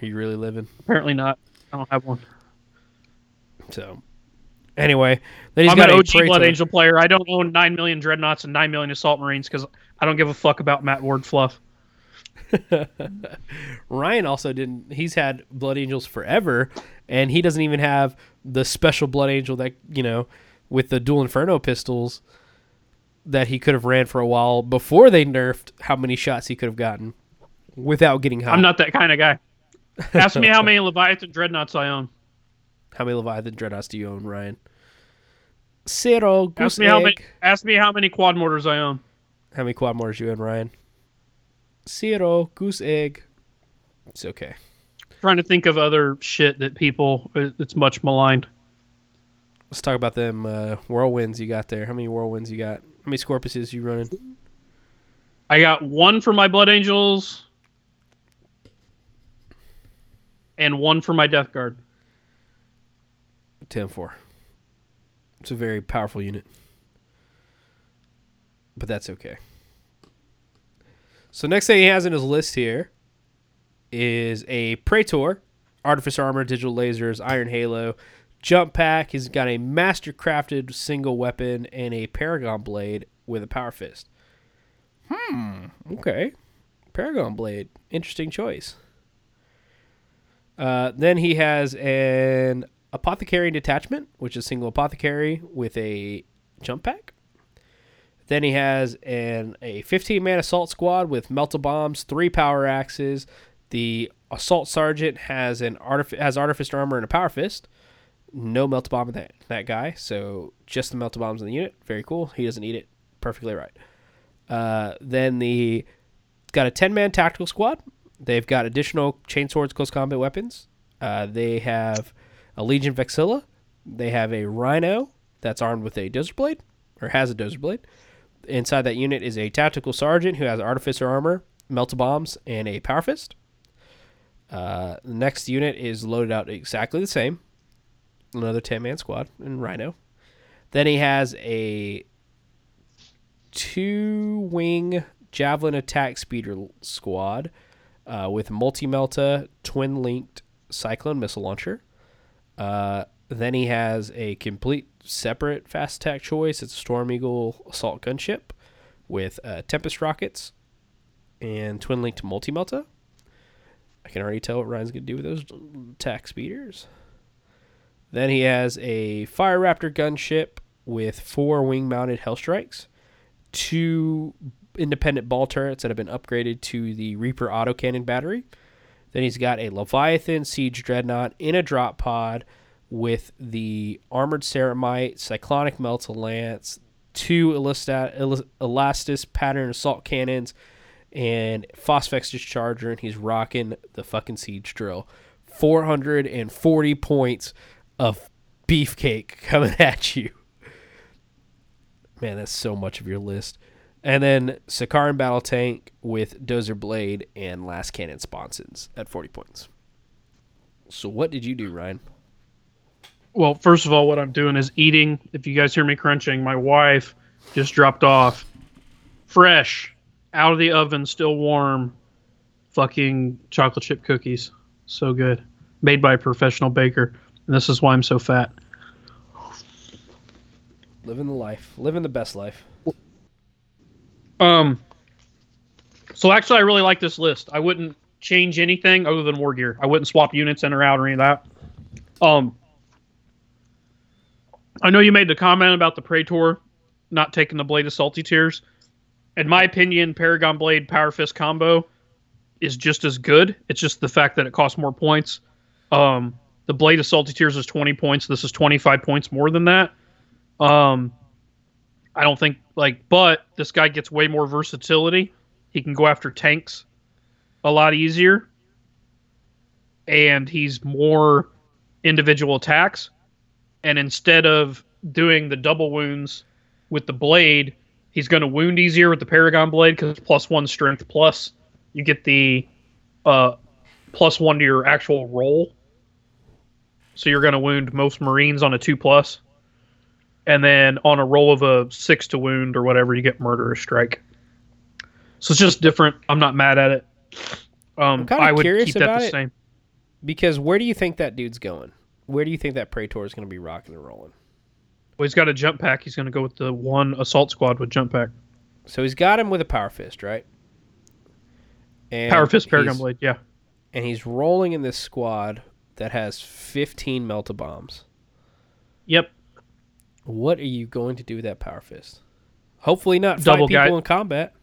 Are you really living? Apparently not. I don't have one. So, anyway, then he's I'm got an OG Blood Praetor. Angel player. I don't own nine million dreadnoughts and nine million assault marines because I don't give a fuck about Matt Ward fluff. *laughs* Ryan also didn't. He's had Blood Angels forever, and he doesn't even have the special Blood Angel that you know with the dual Inferno pistols that he could have ran for a while before they nerfed how many shots he could have gotten without getting hot. I'm not that kind of guy. *laughs* Ask me how many *laughs* Leviathan dreadnoughts I own. How many Leviathan Dreadnoughts do you own, Ryan? Zero. Goose Ask me how many. egg. Ask me how many quad mortars I own. How many quad mortars you own, Ryan? Zero. Goose egg. It's okay. trying to think of other shit that people it's much maligned. Let's talk about them uh, whirlwinds you got there. How many whirlwinds you got? How many Scorpiuses you running? I got one for my Blood Angels and one for my Death Guard. 10 4. It's a very powerful unit. But that's okay. So, next thing he has in his list here is a Praetor, Artificer Armor, Digital Lasers, Iron Halo, Jump Pack. He's got a master crafted single weapon and a Paragon Blade with a Power Fist. Hmm. Okay. Paragon Blade. Interesting choice. Uh, then he has an Apothecary Detachment, which is single Apothecary with a jump pack. Then he has an a 15 man assault squad with melta bombs, three power axes. The assault sergeant has an artif- has artificer armor and a power fist. No melta bomb in that that guy, so just the melta bombs in the unit. Very cool. He doesn't need it. Perfectly right. Uh, then the got a 10 man tactical squad. They've got additional chain swords, close combat weapons. Uh, they have a Legion Vexilla. They have a Rhino that's armed with a Dozer Blade, or has a Dozer Blade. Inside that unit is a tactical sergeant who has artificer armor, melta bombs, and a power fist. Uh, the next unit is loaded out exactly the same. Another 10 man squad and Rhino. Then he has a two wing javelin attack speeder squad uh, with multi melta, twin linked cyclone missile launcher. Uh, Then he has a complete separate fast attack choice. It's a Storm Eagle assault gunship with uh, Tempest rockets and twin linked multi melta. I can already tell what Ryan's gonna do with those attack speeders. Then he has a Fire Raptor gunship with four wing mounted Hell Strikes, two independent ball turrets that have been upgraded to the Reaper autocannon battery. Then he's got a Leviathan Siege Dreadnought in a drop pod with the Armored Ceramite, Cyclonic Melta Lance, two Elasta- El- Elastis Pattern Assault Cannons, and Phosphex Discharger, and he's rocking the fucking Siege Drill. 440 points of beefcake *laughs* coming at you. Man, that's so much of your list. And then Sicaran Battle Tank with Dozer Blade and Lascannon Sponsons at 40 points. So what did you do, Ryan? Well, first of all, what I'm doing is eating. If you guys hear me crunching, my wife just dropped off fresh out of the oven, still warm, fucking chocolate chip cookies. So good. Made by a professional baker. And this is why I'm so fat. Living the life. Living the best life. Um. So actually, I really like this list. I wouldn't change anything other than war gear. I wouldn't swap units in or out or any of that. Um. I know you made the comment about the Praetor not taking the Blade of Salty Tears. In my opinion, Paragon Blade Power Fist combo is just as good. It's just the fact that it costs more points. Um, the Blade of Salty Tears is 20 points. This is 25 points more than that. Um, I don't think like, but this guy gets way more versatility. He can go after tanks a lot easier, and he's more individual attacks. And instead of doing the double wounds with the blade, he's going to wound easier with the Paragon blade because plus one strength plus you get the uh, plus one to your actual roll. So you're going to wound most Marines on a two plus and then on a roll of a six to wound or whatever, you get murderous strike. So it's just different. I'm not mad at it. Um, I'm kinda I would curious keep that about the it. same. Because where do you think that dude's going? Where do you think that Praetor is going to be rocking and rolling? Well, he's got a jump pack. He's going to go with the one assault squad with jump pack. So he's got him with a Power Fist, right? And Power fist, paragon blade. Yeah. And he's rolling in this squad that has 15 Melta Bombs. Yep. What are you going to do with that Power Fist? Hopefully not fight Double people guy- in combat.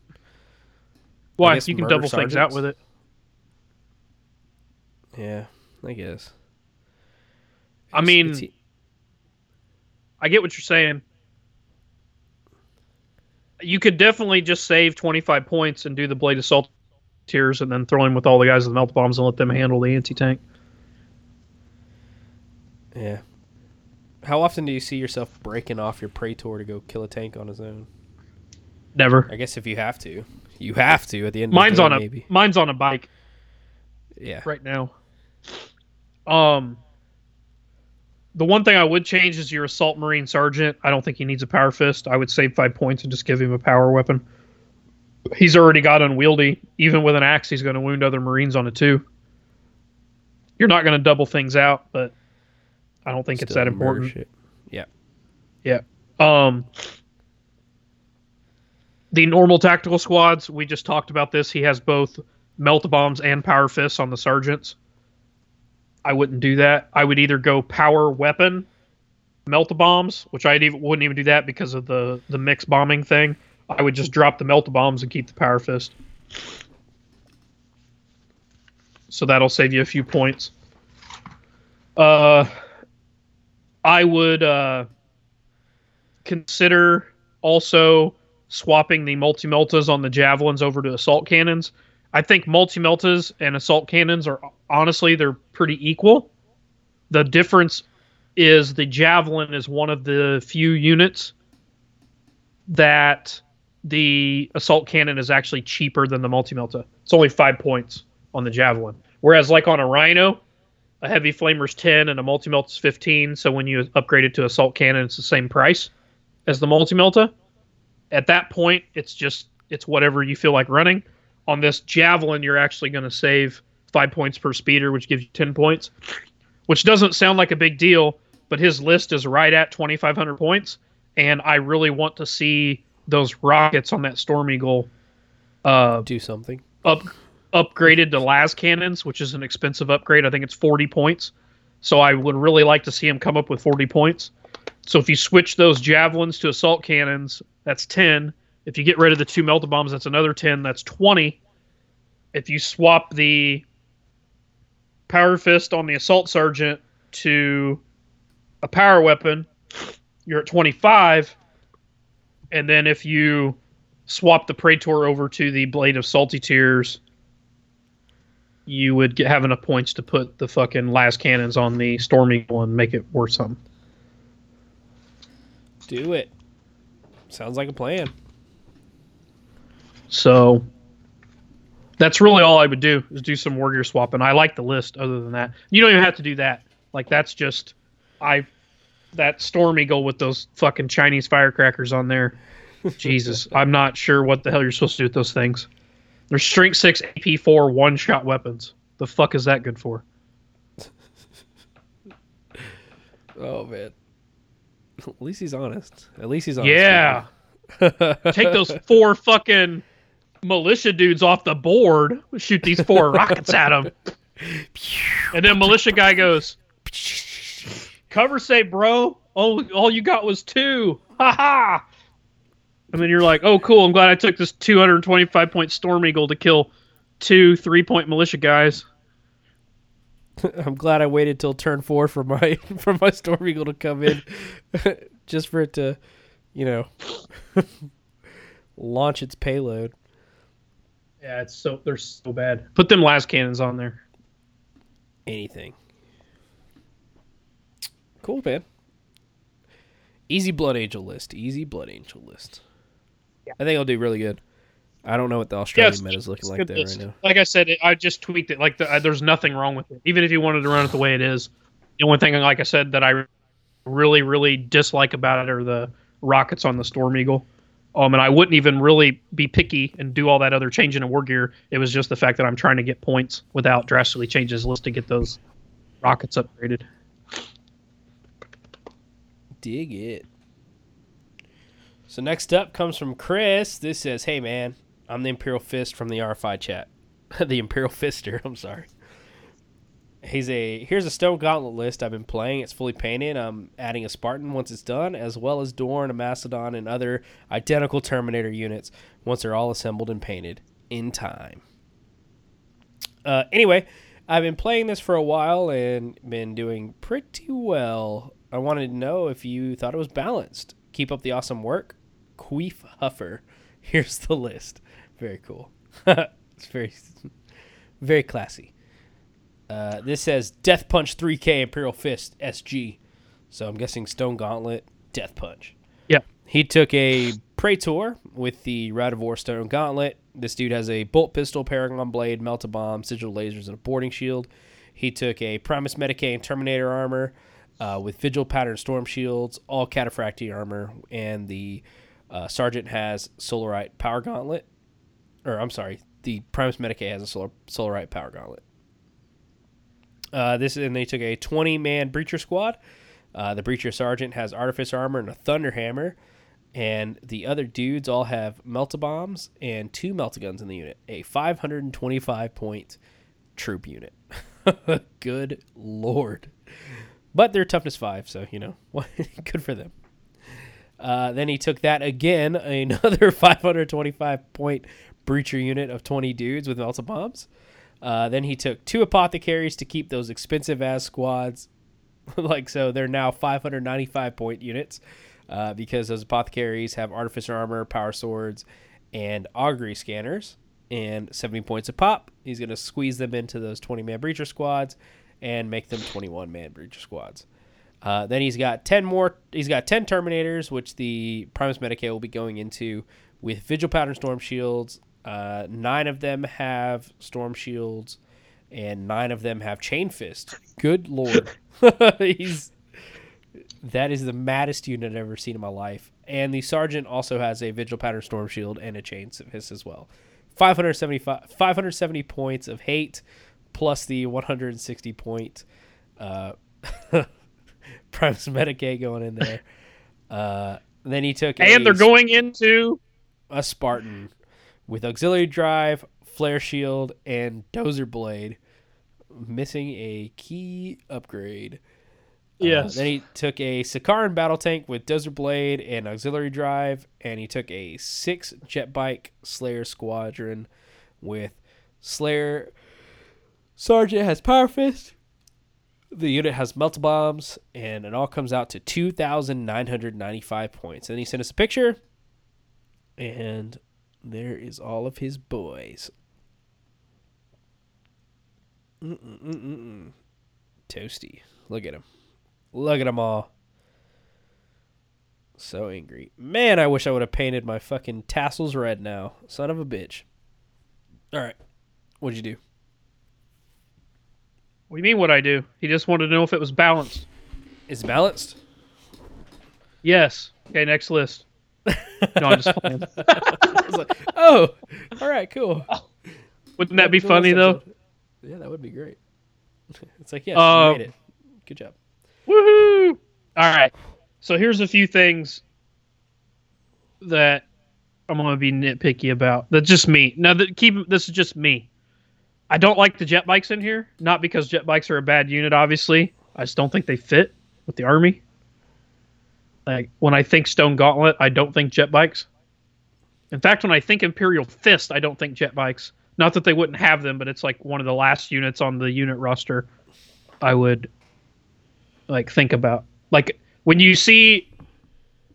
Why? guess You can double things out with it. Yeah, I guess. I It's- mean- it's- I get what you're saying. You could definitely just save 25 points and do the blade assault tiers and then throw him with all the guys with the melt bombs and let them handle the anti tank. yeah. How often do you see yourself breaking off your Praetor to go kill a tank on his own? Never. I guess if you have to, you have to at the end. Mine's of on a maybe. mine's on a bike Yeah. right now. Um, the one thing I would change is your assault marine sergeant. I don't think he needs a power fist. I would save five points and just give him a power weapon. He's already got unwieldy. Even with an axe, he's going to wound other marines on it too. You're not going to double things out, but I don't think it's that important. shit. Yeah. Yeah. Um the normal tactical squads, we just talked about this. He has both melt bombs and power fists on the sergeants. I wouldn't do that. I would either go power weapon, melt bombs, which I even, wouldn't even do that because of the the mix bombing thing. I would just drop the melt bombs and keep the power fist. So that'll save you a few points. Uh I would uh, consider also swapping the multi meltas on the javelins over to assault cannons. I think multi meltas and assault cannons are honestly they're pretty equal. The difference is the javelin is one of the few units that the assault cannon is actually cheaper than the multi melta. It's only five points on the javelin, whereas like on a rhino, a heavy flamer's 10 and a multi-melt is 15 so when you upgrade it to assault cannon it's the same price as the multi-melta at that point it's just it's whatever you feel like running on this javelin you're actually going to save five points per speeder which gives you 10 points which doesn't sound like a big deal but his list is right at 2,500 points, and I really want to see those rockets on that Storm Eagle uh, Do something. up upgraded to las cannons, which is an expensive upgrade. I think it's 40 points. So I would really like to see him come up with 40 points. So if you switch those javelins to assault cannons, that's 10. If you get rid of the two melta bombs, that's another 10. That's 20. If you swap the power fist on the assault sergeant to a power weapon, you're at 25. And then if you swap the Praetor over to the Blade of Salty Tears, you would get have enough points to put the fucking lascannons on the Storm Eagle and make it worth something. Do it. Sounds like a plan. So that's really all I would do is do some warrior swapping. I like the list. Other than that, you don't even have to do that. Like that's just I that Storm Eagle with those fucking Chinese firecrackers on there. *laughs* Jesus, I'm not sure what the hell you're supposed to do with those things. They're strength six AP four one shot weapons. The fuck is that good for? Oh man. At least he's honest. At least he's honest. Yeah. *laughs* Take those four fucking militia dudes off the board. Shoot these four *laughs* rockets at them. And then militia guy goes, "Cover say, bro. All all you got was two. Ha ha." And then you're like, "Oh, cool. I'm glad I took this 225 point Storm Eagle to kill two three point militia guys." *laughs* I'm glad I waited till turn four for my *laughs* for my Storm Eagle to come in, *laughs* just for it to, you know, launch its payload. Yeah, it's so they're so bad. Put them lascannons on there. Anything. Cool, man. Easy Blood Angel list. Easy Blood Angel list. I think I'll do really good. I don't know what the Australian it's- meta is looking like there right now. Like I said, it, I just tweaked it. Like the, uh, there's nothing wrong with it. Even if you wanted to run it the way it is, the only thing, like I said, that I really, really dislike about it are the rockets on the Storm Eagle. Um, and I wouldn't even really be picky and do all that other changing in war gear. It was just the fact that I'm trying to get points without drastically changing his list to get those rockets upgraded. Dig it. So next up comes from Chris. This says, "Hey man, I'm the Imperial Fist from the R5 chat. *laughs* the Imperial Fister. *laughs* I'm sorry. He's a here's a Stone Gauntlet list I've been playing. It's fully painted. I'm adding a Spartan once it's done, as well as Dorn, a Macedon, and other identical Terminator units once they're all assembled and painted in time. Uh, anyway, I've been playing this for a while and been doing pretty well. I wanted to know if you thought it was balanced. Keep up the awesome work. Queef Huffer. *laughs* Here's the list. Very cool. *laughs* it's very, very classy. Uh, this says Death Punch 3K Imperial Fist SG. So I'm guessing Stone Gauntlet, Death Punch. Yeah. He took a Praetor with the Rite of War Stone Gauntlet. This dude has a bolt pistol, Paragon Blade, Melta Bomb, Digital Lasers, and a boarding shield. He took a Primus Medicae and Terminator armor uh, with Vigil Pattern Storm Shields, all Cataphractii armor, and the uh, Sergeant has Solarite Power Gauntlet. Or, I'm sorry, the Primus Medicae has a Solar, Solarite Power Gauntlet. Uh, this and they took a 20 man breacher squad. Uh, the breacher sergeant has artifice armor and a thunder hammer, and the other dudes all have melta bombs and two melta guns in the unit. A 525 point troop unit. *laughs* Good lord! But they're toughness five, so you know, *laughs* good for them. Uh, then he took that again, *laughs* another 525 point breacher unit of 20 dudes with melta bombs. Uh, then he took two apothecaries to keep those expensive ass squads. *laughs* like so, they're now 595 point units uh, because those apothecaries have artificer armor, power swords, and augury scanners, and 70 points a pop. He's gonna squeeze them into those 20 man breacher squads and make them 21 man breacher squads. Uh, then he's got 10 more. He's got 10 Terminators, which the Primus Medicae will be going into with Vigil Pattern Storm Shields. Uh, nine of them have Storm Shields, and nine of them have Chain Fist. Good lord, *laughs* he's that is the maddest unit I've ever seen in my life. And the Sergeant also has a Vigil Pattern Storm Shield and a Chain Fist as well. 575, 570 points of hate, plus the 160 point uh, *laughs* Primus Medicae going in there. Uh, then he took And a they're going into a Spartan with auxiliary drive, flare shield, and dozer blade, missing a key upgrade. Uh, yes. then he took a Sicaran battle tank with dozer blade and auxiliary drive, and he took a six jet bike Slayer squadron with Slayer. Sergeant has power fist. The unit has melt bombs, and it all comes out to two thousand nine hundred ninety-five points. And he sent us a picture, and there is all of his boys. Mm-mm-mm-mm. Toasty. Look at him. Look at them all. So angry. Man, I wish I would have painted my fucking tassels red now. Son of a bitch. All right. What'd you do? What do you mean what I do? He just wanted to know if it was balanced. Is it balanced? Yes. Okay, next list. *laughs* No, I'm just playing. I was like, oh, all right, cool. *laughs* Wouldn't that be funny though? Yeah, that would be great. *laughs* It's like, yes, Um, you made it. Good job. Woohoo! All right. So here's a few things that I'm gonna be nitpicky about. That's just me. Now, that keep this is just me. I don't like the jet bikes in here. Not because jet bikes are a bad unit, obviously. I just don't think they fit with the army. Like when I think Stone Gauntlet, I don't think jet bikes. In fact, when I think Imperial Fist, I don't think jet bikes. Not that they wouldn't have them, but it's like one of the last units on the unit roster. I would like think about like when you see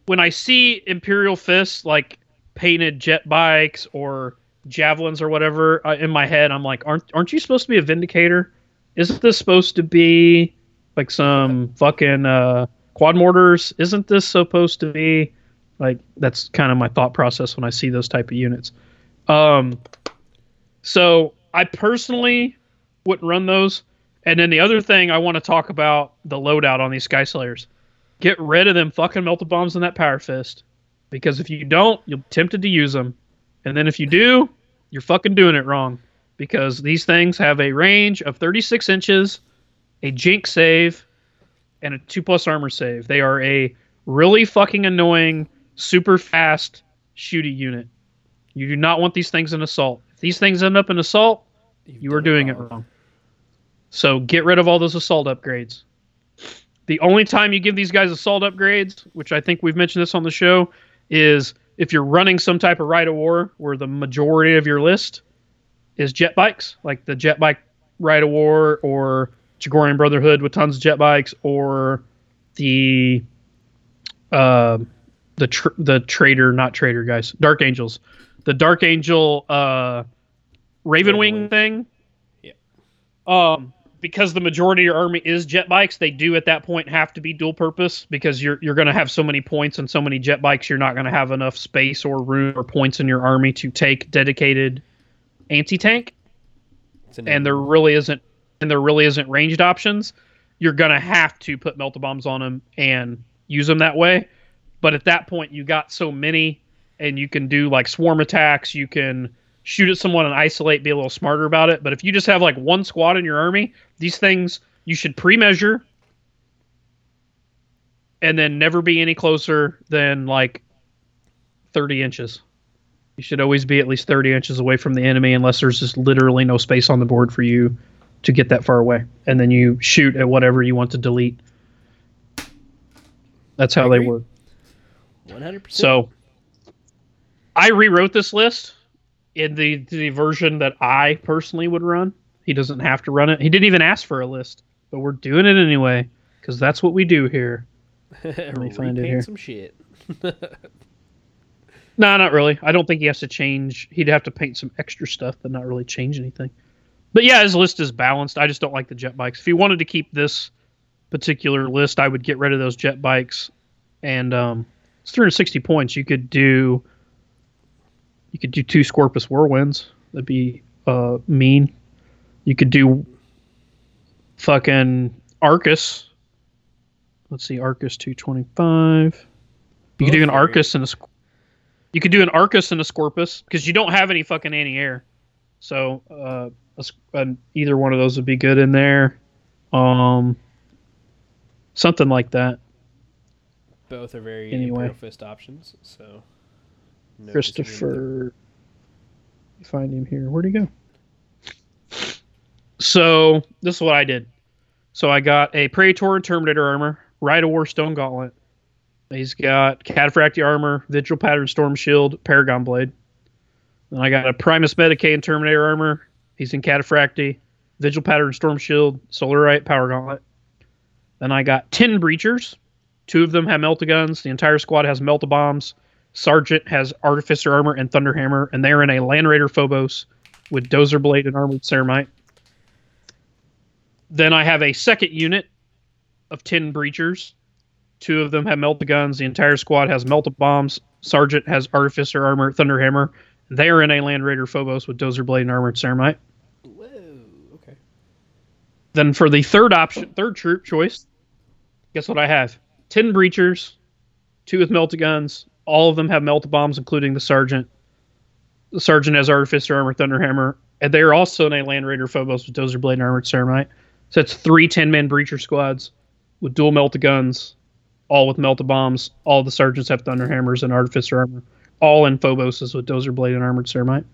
when I see Imperial Fist like painted jet bikes or javelins or whatever uh, in my head, I'm like, aren't aren't you supposed to be a Vindicator? Isn't this supposed to be like some fucking uh, quad mortars? Isn't this supposed to be like that's kind of my thought process when I see those type of units. Um, so I personally wouldn't run those. And then the other thing I want to talk about the loadout on these Sky Slayers. Get rid of them fucking melted bombs in that power fist. Because if you don't, you'll be tempted to use them. And then if you do, you're fucking doing it wrong. Because these things have a range of 36 inches, a jink save, and a 2 plus armor save. They are a really fucking annoying, super fast shooty unit. You do not want these things in assault. If these things end up in assault, You've you are doing it wrong. So get rid of all those assault upgrades. The only time you give these guys assault upgrades, which I think we've mentioned this on the show, is if you're running some type of rite of war where the majority of your list is jet bikes, like the jet bike rite of war or Chogorian Brotherhood with tons of jet bikes, or the uh, the tr- the trader, not trader guys, Dark Angels, the Dark Angel uh, Ravenwing Ravenwing. thing. Yeah. Um, because the majority of your army is jet bikes, they do at that point have to be dual purpose because you're you're going to have so many points and so many jet bikes, you're not going to have enough space or room or points in your army to take dedicated anti tank an and there really isn't and there really isn't ranged options, you're gonna have to put melta bombs on them and use them that way. But at that point, you got so many, and you can do like swarm attacks. You can shoot at someone and isolate. Be a little smarter about it. But if you just have like one squad in your army, these things you should pre-measure, and then never be any closer than like thirty inches. You should always be at least 30 inches away from the enemy unless there's just literally no space on the board for you to get that far away. And then you shoot at whatever you want to delete. That's how they work. 100%. So I rewrote this list in the the version that I personally would run. He doesn't have to run it. He didn't even ask for a list, but we're doing it anyway because that's what we do here. *laughs* Let me find it Repaint here. some shit. *laughs* No, not really. I don't think he has to change. He'd have to paint some extra stuff, but not really change anything. But yeah, his list is balanced. I just don't like the jet bikes. If he wanted to keep this particular list, I would get rid of those jet bikes. And um, it's 360 points. You could do. You could do two Scorpius Whirlwinds. That'd be uh, mean. You could do fucking Arcus. Let's see, Arcus 225. You could do an Arcus and a. You could do an Arcus and a Scorpius because you don't have any fucking anti-air. So uh, a either one of those would be good in there. Um, something like that. Both are very Anyway. Fist options. So no. Christopher. Find him here. Where'd he go? So this is what I did. So I got a Praetor and Terminator armor, Rite of War Stone Gauntlet. He's got Cataphractii armor, Vigil Pattern Storm Shield, Paragon Blade. Then I got a Primus Medicae and Terminator armor. He's in Cataphractii, Vigil Pattern Storm Shield, Solarite Power Gauntlet. Then I got 10 Breachers. Two of them have Meltaguns. The entire squad has Melta Bombs. Sergeant has Artificer armor and Thunderhammer, and they're in a Land Raider Phobos with Dozer Blade and Armored Ceramite. Then I have a second unit of 10 Breachers. Two of them have Melta Guns. The entire squad has Melta Bombs. Sergeant has Artificer armor, Thunderhammer. They are in a Land Raider Phobos with Dozer Blade and Armored Ceramite. Whoa. Okay. Then for the third option, third troop choice, guess what I have? Ten breachers, two with melta guns. All of them have melta bombs, including the sergeant. The sergeant has artificer armor, thunderhammer, and they are also in a land raider phobos with dozer blade and armored ceramite. So it's three 10 man breacher squads with dual melta guns, all with melta bombs. All the sergeants have thunderhammers and artificer armor. All in phoboses with dozer blade and armored ceramite.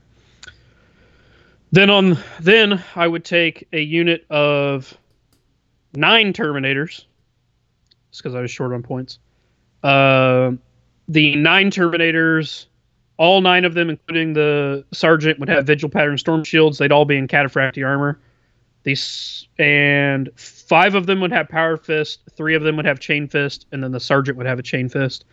Then on then I would take a unit of nine Terminators, just because I was short on points. Uh, the nine Terminators, all nine of them, including the sergeant, would have Vigil Pattern Storm Shields. They'd all be in Cataphractii armor. These and five of them would have Power Fist. Three of them would have Chain Fist, and then the sergeant would have a Chain Fist.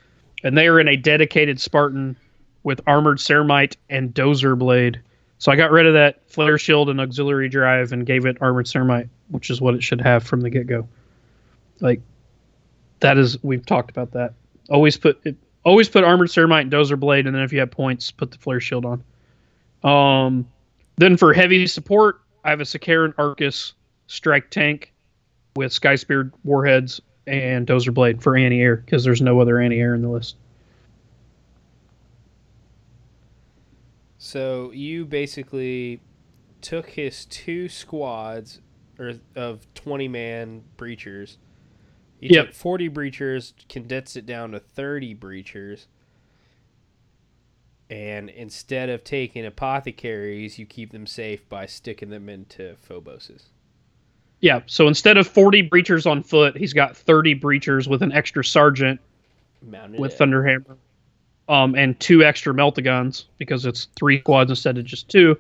And they are in a dedicated Spartan with armored Ceramite and Dozer Blade. So I got rid of that flare shield and auxiliary drive and gave it armored ceramite, which is what it should have from the get go. Like that is we've talked about that. Always put it, always put armored ceramite and dozer blade, and then if you have points, put the flare shield on. Um, then for heavy support, I have a Sicaran Arcus strike tank with Sky Spear warheads and dozer blade for anti air because there's no other anti air in the list. So you basically took his two squads or of 20 man breachers. You Yep. took 40 breachers, condensed it down to 30 breachers. And instead of taking apothecaries, you keep them safe by sticking them into phoboses. Yeah, so instead of 40 breachers on foot, he's got 30 breachers with an extra sergeant Mounted with. Thunderhammer, um, and two extra Meltaguns because it's three squads instead of just two.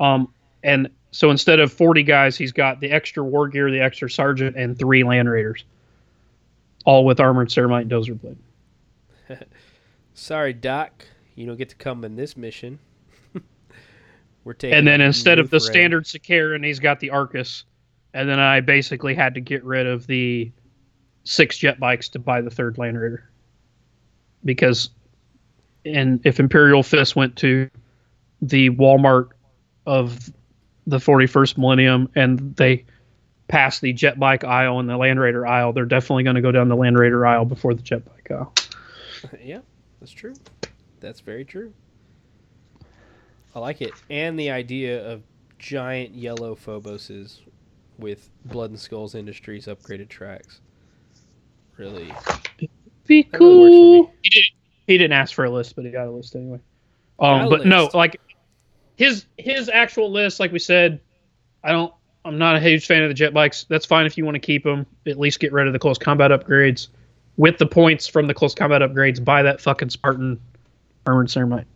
Um, and so instead of 40 guys, he's got the extra war gear, the extra sergeant, and three Land Raiders, all with armored Ceramite and Dozer Blade. *laughs* Sorry, Doc. You don't get to come in this mission. *laughs* We're taking And then instead of the Lutheran. standard Sicaran, he's got the Arcus. And then I basically had to get rid of the six jet bikes to buy the third Land Raider. Because and if Imperial Fist went to the Walmart of the 41st millennium and they pass the jet bike aisle and the Land Raider aisle, they're definitely going to go down the Land Raider aisle before the jet bike aisle. *laughs* yeah, that's true. That's very true. I like it. And the idea of giant yellow Phoboses with Blood and Skulls Industries upgraded tracks. Really. Be That really works for me. He didn't. He didn't ask for a list, but he got a list anyway. Um, but no, like his his actual list, like we said, I don't. I'm not a huge fan of the jet bikes. That's fine if you want to keep them. At least get rid of the close combat upgrades. With the points from the close combat upgrades, buy that fucking Spartan armored ceramite.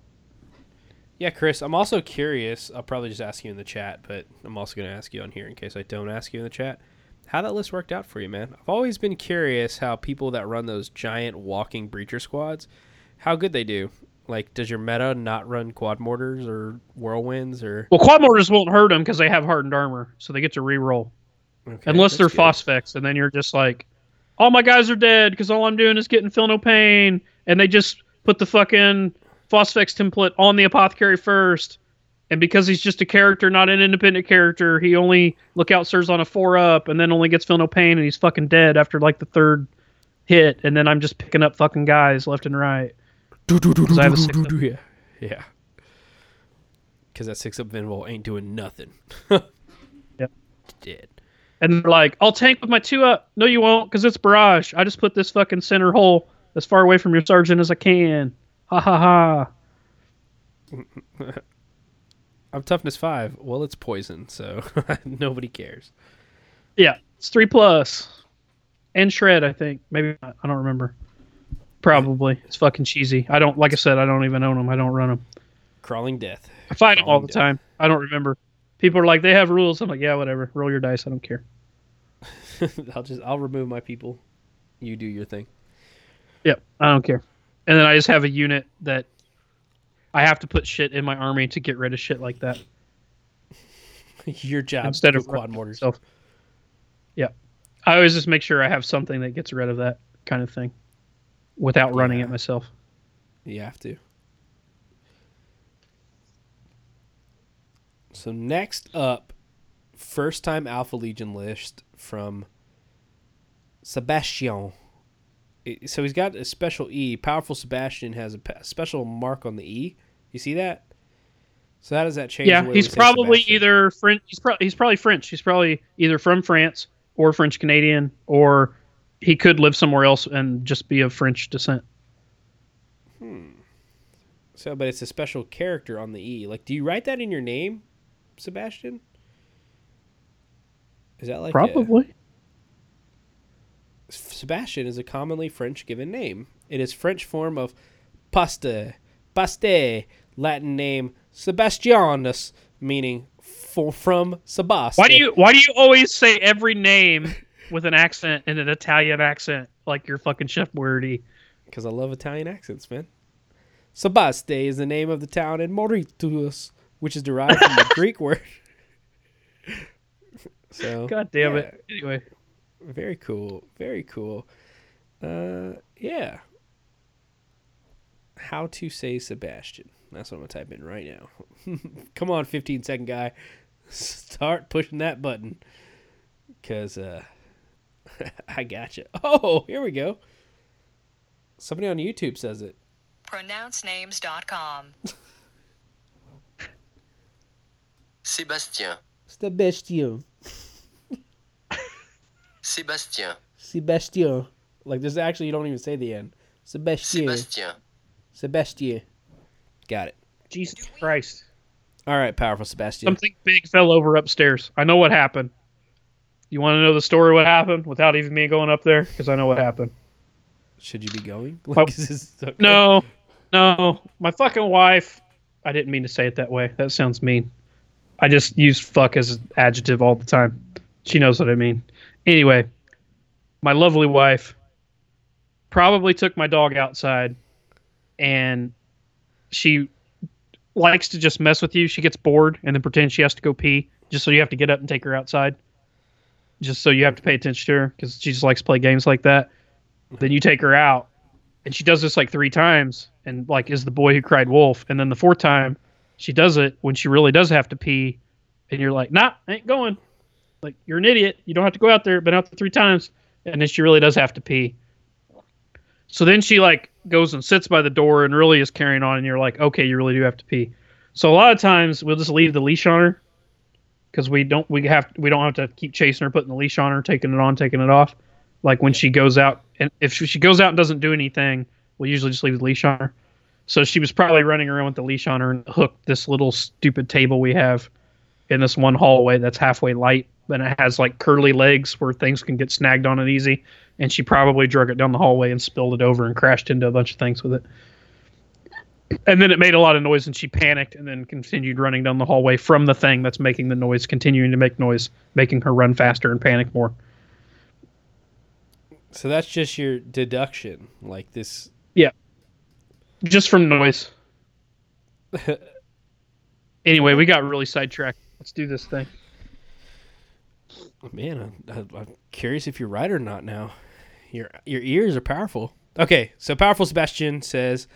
Yeah, Chris, I'm also curious. I'll probably just ask you in the chat, but I'm also going to ask you on here in case I don't ask you in the chat. How that list worked out for you, man. I've always been curious how people that run those giant walking breacher squads, how good they do. Like, does your meta not run quad mortars or whirlwinds or Well, quad mortars won't hurt them because they have hardened armor, so they get to re-roll. Okay, Unless they're good. phosphex, and then you're just like, all my guys are dead because all I'm doing is getting feel no pain, and they just put the fucking phosphex template on the apothecary first, and because he's just a character, not an independent character, he only Look Out Sirs on a four up, and then only gets feel no pain, and he's fucking dead after like the third hit, and then I'm just picking up fucking guys left and right. 'Cause I have a six up. Yeah. Yeah. Because that six up Venable ain't doing nothing. *laughs* Yep. Dead. And they're like, I'll tank with my two up. No, you won't, because it's barrage. I just put this fucking center hole as far away from your sergeant as I can. Ha ha ha. *laughs* I'm toughness five. Well, it's poison, so *laughs* nobody cares. Yeah, it's three plus. And shred, I think. Maybe not. I don't remember. Probably. It's fucking cheesy. I don't, like I said, I don't even own them. I don't run them. Crawling death. I fight them all the death. time. I don't remember. People are like, they have rules. I'm like, yeah, whatever. Roll your dice. I don't care. *laughs* I'll just I'll remove my people. You do your thing. Yep, I don't care. And then I just have a unit that I have to put shit in my army to get rid of shit like that *laughs* your job instead of quad mortars. myself. Yeah, I always just make sure I have something that gets rid of that kind of thing without running Yeah. it myself. You have to. So next up, first time Alpha Legion list from Sebastian. So he's got a special E. Powerful Sebastian has a special mark on the E. You see that? So how does that change? Yeah, he's probably Sebastian? either French. He's, pro- he's probably French. He's probably either from France or French Canadian, or he could live somewhere else and just be of French descent. Hmm. So, but it's a special character on the E. Like, do you write that in your name, Sebastian? Is that like a- Probably. Sebastian is a commonly French given name. It is French form of paste, paste, Latin name Sebastianus, meaning for, from Sebast. Why do you Why do you always say every name with an accent and an Italian accent like you're fucking Chef Boyardee? Because I love Italian accents, man. Sebaste is the name of the town in Mauritius, which is derived from the *laughs* Greek word. *laughs* So, God damn yeah, it. Anyway, Very cool. Very cool. Uh, yeah. How to say Sebastian. That's what I'm going to type in right now. *laughs* Come on, 15 second guy. Start pushing that button. Because uh, *laughs* I gotcha. Oh, here we go. Somebody on YouTube says it. pronouncenames.com. *laughs* Sébastien, Sebastian. Sébastien, *laughs* Sebastian. Like, there's actually, you don't even say the end. Sebastian. Sébastien, Sebastian. Got it. Jesus Christ. All right, powerful Sebastian. Something big fell over upstairs. I know what happened. You want to know the story what happened without even me going up there? Because I know what happened. Should you be going? *laughs* Oh. Like, is this okay? No, no. My fucking wife. I didn't mean to say it that way. That sounds mean. I just use fuck as an adjective all the time. She knows what I mean. Anyway, my lovely wife probably took my dog outside and she likes to just mess with you. She gets bored and then pretend she has to go pee just so you have to get up and take her outside. Just so you have to pay attention to her because she just likes to play games like that. Mm-hmm. Then you take her out and she does this like three times and like is the boy who cried wolf. And then the fourth time she does it when she really does have to pee and you're like nah I ain't going. Like you're an idiot. You don't have to go out there. Been out there three times and then she really does have to pee. So then she like goes and sits by the door and really is carrying on and you're like okay you really do have to pee. So a lot of times we'll just leave the leash on her because we don't we have we don't have to keep chasing her putting the leash on her taking it on taking it off. Like when she goes out and if she, she goes out and doesn't do anything we'll usually just leave the leash on her. So she was probably running around with the leash on her and hooked this little stupid table we have in this one hallway that's halfway light and it has like curly legs where things can get snagged on it easy. And she probably drug it down the hallway and spilled it over and crashed into a bunch of things with it and then it made a lot of noise and she panicked and then continued running down the hallway from the thing that's making the noise continuing to make noise making her run faster and panic more So that's just your deduction. Like this. Yeah just from noise. *laughs* anyway, we got really sidetracked. Let's do this thing. Man, I'm, I'm curious if you're right or not now. Your your ears are powerful. Okay, so powerful Sebastian says,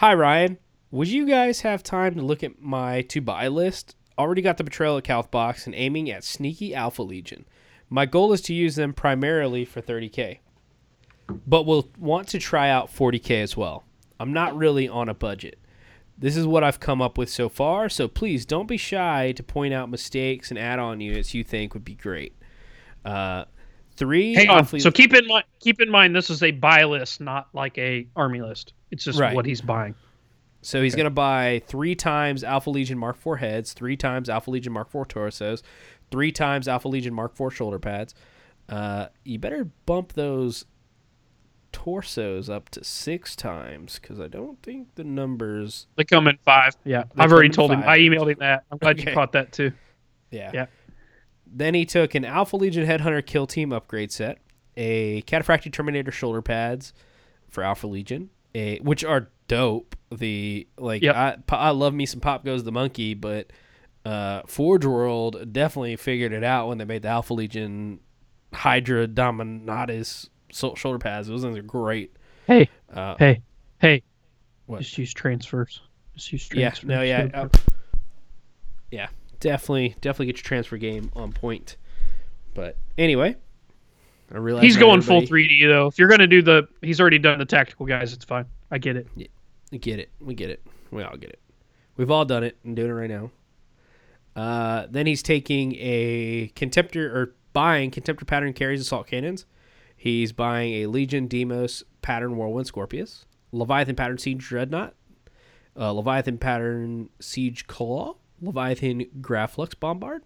"Hi Ryan, would you guys have time to look at my to buy list? Already got the Betrayal Calth box and aiming at Sneaky Alpha Legion. My goal is to use them primarily for 30k, but will want to try out 40k as well. I'm not really on a budget. This is what I've come up with so far, so please don't be shy to point out mistakes and add on units you think would be great. Uh, three. Hang on. awfully- So keep in mind, keep in mind, this is a buy list, not like a army list. It's just Right. what he's buying. So he's going to buy three times Alpha Legion Mark IV heads, three times Alpha Legion Mark IV torsos, three times Alpha Legion Mark IV shoulder pads. Uh, you better bump those torsos up to six times because I don't think the numbers. They come in five. Yeah, They I've already come in told him. I emailed him that. I'm glad Okay. you caught that too. Yeah. Yeah. Then he took an Alpha Legion Headhunter Kill Team upgrade set, a Cataphractii Terminator shoulder pads for Alpha Legion, a which are dope. The like Yep. I I love me some Pop Goes the Monkey, but uh, Forge World definitely figured it out when they made the Alpha Legion Hydra Dominatus so- shoulder pads. Those things are great. Hey, Uh, hey, hey. What? Just use transfers. Just use transfers. yeah, no, yeah, uh, yeah, definitely, definitely get your transfer game on point. But anyway, I realize He's going full 3D though. If you're gonna do the, he's already done the tactical guys. It's fine. I get it. Yeah, We get it. We get it. We all get it. We've all done it and doing it right now. Uh, then he's taking a contemptor or buying contemptor pattern Kheres assault cannons. He's buying a Legion Deimos pattern Whirlwind Scorpius, Leviathan pattern Siege Dreadnought, uh, Leviathan pattern Siege Claw, Leviathan Grav-flux Bombard,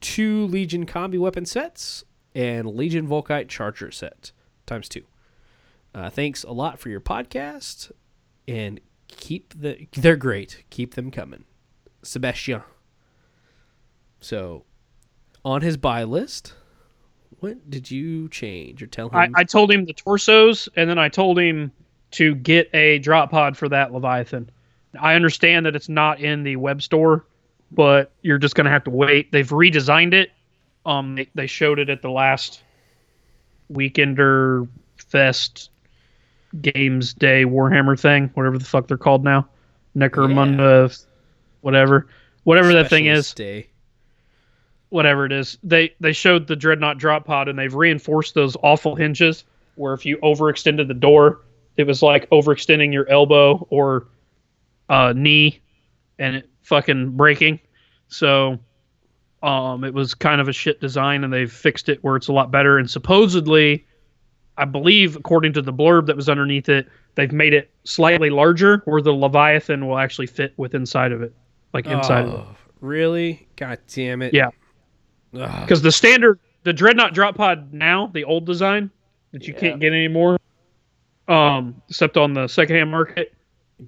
two Legion combi weapon sets, and Legion Volkite Charger set times two. Uh, thanks a lot for your podcast and keep the they're great. Keep them coming. Sebastian. So on his buy list, what did you change or tell him? I, I told him the torsos, and then I told him to get a drop pod for that Leviathan. I understand that it's not in the web store, but you're just gonna have to wait. They've redesigned it. Um, they, they showed it at the last Weekender Fest Games Day Warhammer thing, whatever the fuck they're called now, Necromunda, whatever, whatever that thing is Day. whatever it is. They they showed the dreadnought drop pod and they've reinforced those awful hinges where if you overextended the door, it was like overextending your elbow or uh, knee and it fucking breaking. So um it was kind of a shit design and they've fixed it where it's a lot better and supposedly I believe according to the blurb that was underneath it, they've made it slightly larger where the Leviathan will actually fit with inside of it. Like inside of it. Oh, really? God damn it. Yeah. Because the standard the dreadnought drop pod now the old design that you Yeah. can't get anymore um except on the secondhand market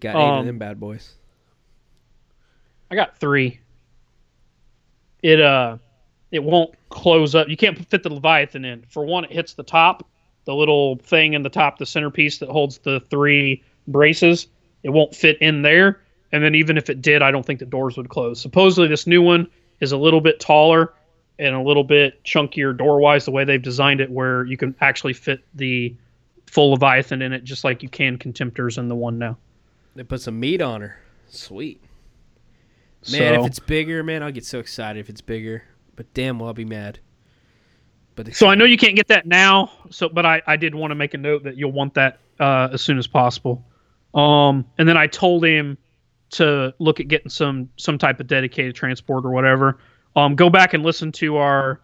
Got eight of um, them bad boys. I got three. It uh it won't close up. You can't fit the leviathan in. For one it hits the top the little thing in the top the centerpiece that holds the three braces. It won't fit in there. And then even if it did i don't think the doors would close. Supposedly this new one is a little bit taller and a little bit chunkier door wise the way they've designed it where you can actually fit the full leviathan in it just like you can contemptors in the one now. They put some meat on her. Sweet. Man, so if it's bigger, man, I'll get so excited if it's bigger. But damn, well, I'll be mad. But so i know you can't get that now so but i i did want to make a note that you'll want that uh as soon as possible um and then i told him to look at getting some some type of dedicated transport or whatever um go back and listen to our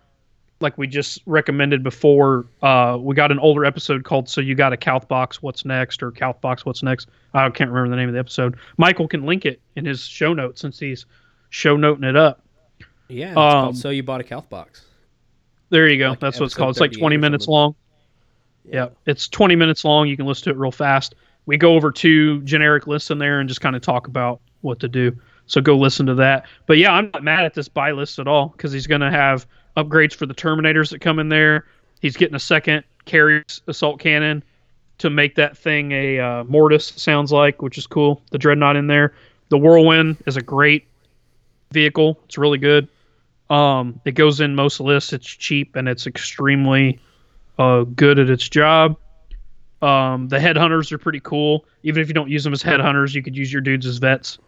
like we just recommended before uh we got an older episode called so you got a Calth box what's next or Calth box what's next i can't remember the name of the episode michael can link it in his show notes since he's show noting it up yeah, it's called um, So You Bought a Calth Box. there you go Like that's what it's called it's like 20 minutes long Yeah, it's 20 minutes long. You can listen to it real fast. We go over two generic lists in there and just kind of talk about what to do. So go listen to that. But yeah, I'm not mad at this buy list at all because he's going to have upgrades for the Terminators that come in there. He's getting a second Kheres assault cannon to make that thing a uh, Mortis, sounds like, which is cool. The Dreadnought in there. The Whirlwind is a great vehicle. It's really good. Um, it goes in most lists. It's cheap and it's extremely uh, good at its job. Um, the headhunters are pretty cool. Even if you don't use them as headhunters, you could use your dudes as vets.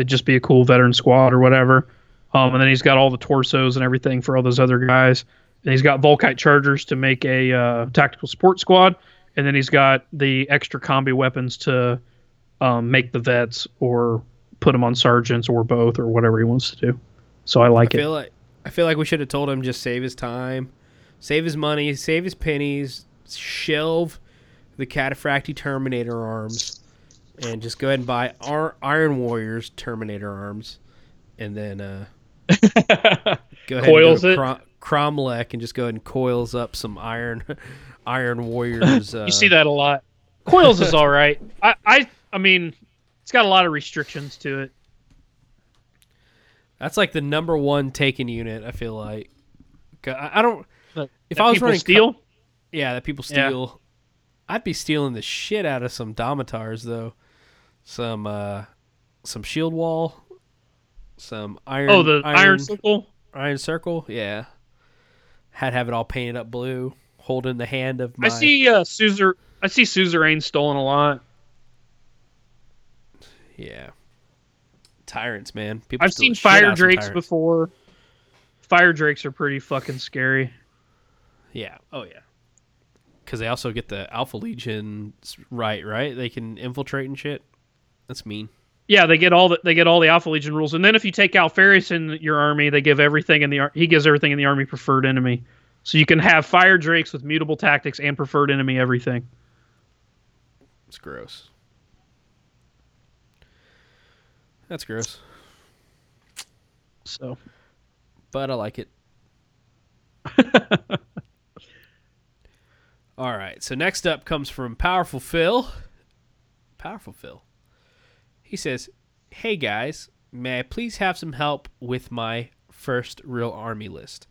It'd just be a cool veteran squad or whatever. Um, and then he's got all the torsos and everything for all those other guys. And he's got Volkite Chargers to make a uh, tactical support squad. And then he's got the extra combi weapons to um, make the vets or put them on sergeants or both or whatever he wants to do. So I like I it. feel like I feel like we should have told him just save his time, save his money, save his pennies, shelve the Cataphractii Terminator arms, and just go ahead and buy our Iron Warriors Terminator arms, and then uh, *laughs* go ahead Coils and it? go Crom- Cromlech and just go ahead and coils up some Iron *laughs* Iron Warriors. *laughs* Uh, you see that a lot. Coils is all right. I, I I mean, it's got a lot of restrictions to it. That's like the number one taken unit. I feel like I I don't. That- If that I was running co- steel, Yeah, that people Yeah. steal. I'd be stealing the shit out of some Domitars though. Some uh some shield wall. Some iron oh the iron, circle. iron circle, yeah. Had to have it all painted up blue, holding the hand of my I see uh Suzer I see suzerain stolen a lot. Yeah. Tyrants, man. People I've seen the shit out fire drakes before. Fire drakes are pretty fucking scary. Yeah. Oh yeah. Because they also get the Alpha Legion right, right? They can infiltrate and shit. That's mean. Yeah, they get all the they get all the Alpha Legion rules, and then if you take Alpharius in your army, they give everything in the he gives everything in the army preferred enemy, so you can have fire drakes with mutable tactics and preferred enemy everything. It's gross. That's gross. So But I like it. *laughs* All right. So next up comes from Powerful Phil. Powerful Phil. He says, Hey guys, may I please have some help with my first real army list?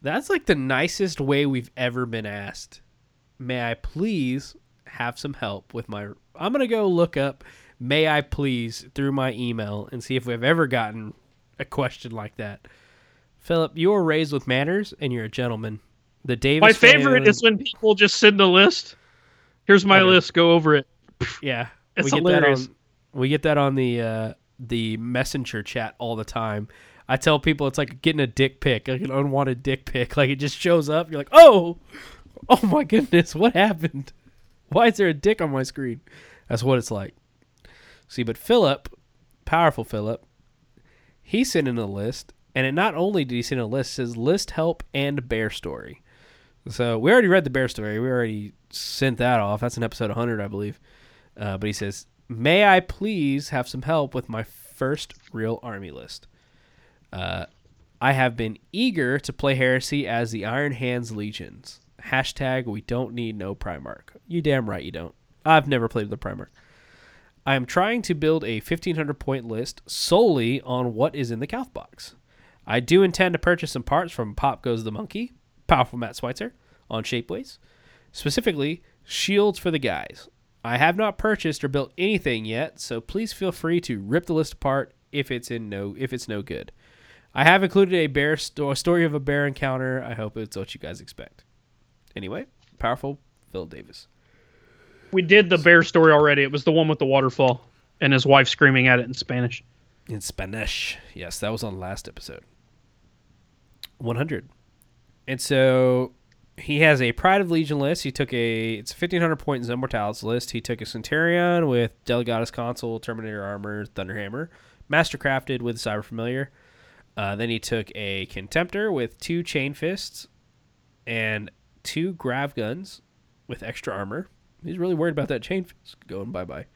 That's like the nicest way we've ever been asked. May I please have some help with my. I'm going to go look up May I please through my email and see if we've ever gotten a question like that. Philip, you were raised with manners and you're a gentleman. The Davis my favorite family- is when people just send a list. Here's my Okay. list. Go over it. Yeah, It's we get hilarious. that on we get that on the uh, the messenger chat all the time. I tell people it's like getting a dick pic, like an unwanted dick pic. *laughs* Like it just shows up. You're like, oh, oh my goodness, what happened? Why is there a dick on my screen? That's what it's like. See, but Philip, powerful Philip, he sent in a list, and it not only did he send a list, it says list help and bear story. So we already read the bear story. We already sent that off. That's an episode 100, I believe. Uh, but he says, "May I please have some help with my first real army list? Uh, I have been eager to play Heresy as the Iron Hands Legions. Hashtag We don't need no Primarch. You damn right you don't. I've never played with the Primarch. I am trying to build a 1500 point list solely on what is in the Calth box. I do intend to purchase some parts from Pop Goes the Monkey, powerful Matt Schweitzer, on Shapeways. Specifically, shields for the guys. I have not purchased or built anything yet, so please feel free to rip the list apart if it's in no if it's no good. I have included a bear sto- a story of a bear encounter. I hope it's what you guys expect. Anyway, powerful Phil Davis. We did the bear story already. It was the one with the waterfall and his wife screaming at it in Spanish. In Spanish. Yes, that was on last episode. 100. And so he has a Pride of Legion list. He took a it's a 1500 point Zone Mortalis list. He took a Centurion with Delegatus Consul, Terminator Armor, Thunderhammer, Mastercrafted with Cyber Familiar. Uh, then he took a Contemptor with two Chain Fists and two Grav Guns with extra armor. He's really worried about that Chain Fist going bye bye.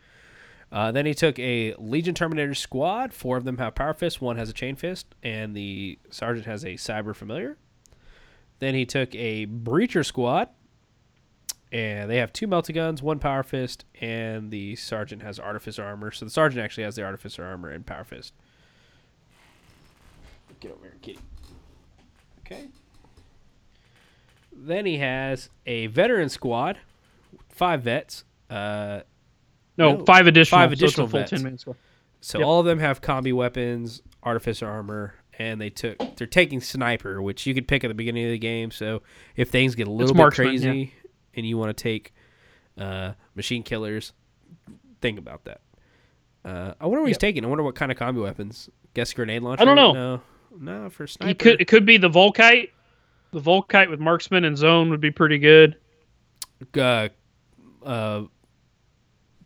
Uh, then he took a Legion Terminator squad. Four of them have Power Fist. One has a Chain Fist, and the Sergeant has a Cyber Familiar. Then he took a Breacher squad, and they have two Melta Guns, one Power Fist, and the Sergeant has Artificer armor. So the Sergeant actually has the Artificer armor and Power Fist. Get over here, kitty. Okay. Then he has a Veteran squad, five vets. Uh, No, No, five additional. five so it's additional full vets. 10 man squad. So Yep. all of them have combi weapons, artificer armor, and they took they're taking sniper, which you could pick at the beginning of the game. So if things get a little bit marksman, crazy and you want to take uh, machine killers, think about that. Uh, I wonder what he's taking. I wonder what kind of combo weapons. Guess grenade launcher. I don't know. No, no for sniper. He could. It could be the Volkite. The Volkite with marksman and zone would be pretty good. Uh, uh,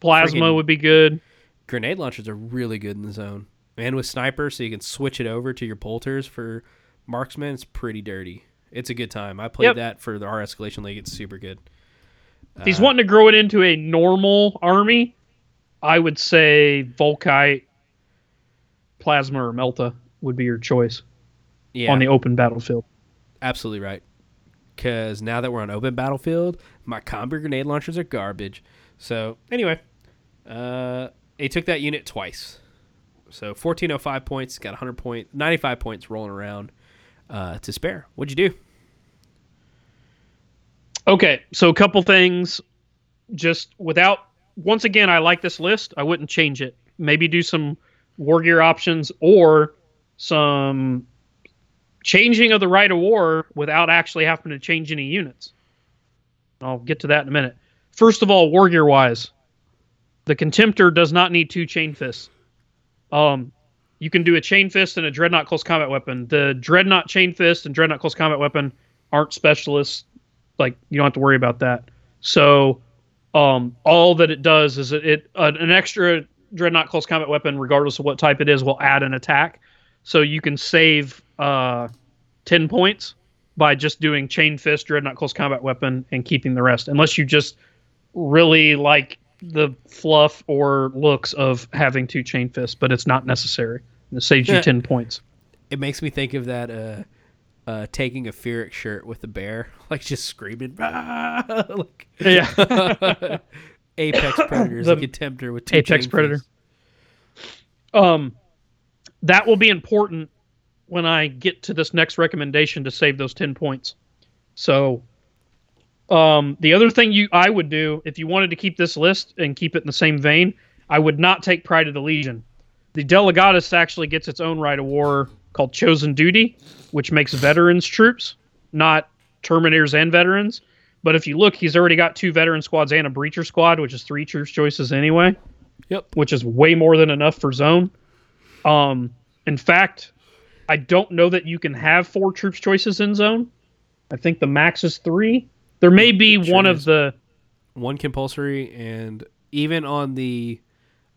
Plasma would be good. grenade launchers are really good in the zone, and with sniper, so you can switch it over to your bolters for marksman. It's pretty dirty. It's a good time. I played Yep. that for the our escalation league. It's super good. If he's wanting to grow it into a normal army, I would say Volkite, Plasma, or Melta would be your choice Yeah, on the open battlefield. absolutely right. Because now that we're on open battlefield, my combi grenade launchers are garbage. So anyway, uh, he took that unit twice. So 1405 points, got 100 point, 95 points rolling around uh, to spare. What'd you do? Okay, so a couple things. Just without, once again, I like this list. I wouldn't change it. Maybe do some war gear options or some changing of the right of war without actually having to change any units. I'll get to that in a minute. First of all, war gear wise, the Contemptor does not need two chain fists. Um, you can do a chain fist and a dreadnought close combat weapon. The dreadnought chain fist and dreadnought close combat weapon aren't specialists like you don't have to worry about that. So um, all that it does is it, it uh, an extra dreadnought close combat weapon, regardless of what type it is, will add an attack. So you can save uh, ten points by just doing chain fist dreadnought close combat weapon and keeping the rest, unless you just really like the fluff or looks of having two chain fists, but it's not necessary. It saves you ten points. It makes me think of that uh, uh, taking a Fearic shirt with a bear, *laughs* like just screaming, "Ah!" *laughs* like Yeah. *laughs* Apex Predators, The like a tempter with two Apex chain Predator. fists. Um, that will be important when I get to this next recommendation to save those ten points. So, um, the other thing you I would do if you wanted to keep this list and keep it in the same vein, I would not take Pride of the Legion. The Delegatus actually gets its own right of war called Chosen Duty, which makes veterans troops, not Terminators and veterans. But if you look, he's already got two veteran squads and a breacher squad, which is three troops choices anyway Yep. which is way more than enough for zone. Um, in fact, I don't know that you can have four troops choices in zone. I think the max is three. There may be sure one of the One compulsory, and even on the,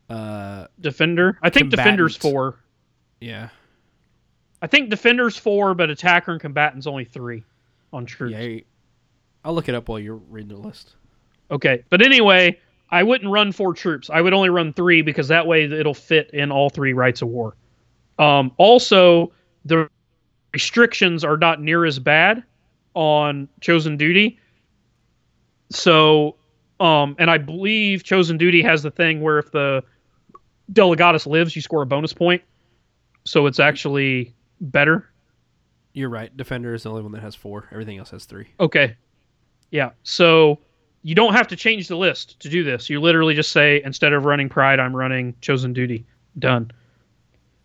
uh, defender. I think defender's four. yeah, I think defender's four, but attacker and combatant's only three on troops. yeah. I'll look it up while you're reading the list. Okay, but anyway, I wouldn't run four troops. I would only run three because that way it'll fit in all three rights of war. Um, also, the restrictions are not near as bad on chosen duty. So, um, and I believe chosen duty has the thing where if the delegatus lives, you score a bonus point. So it's actually better. You're right. Defender is the only one that has four. Everything else has three. Okay. Yeah. So you don't have to change the list to do this. You literally just say instead of running Pride, I'm running Chosen Duty. Done.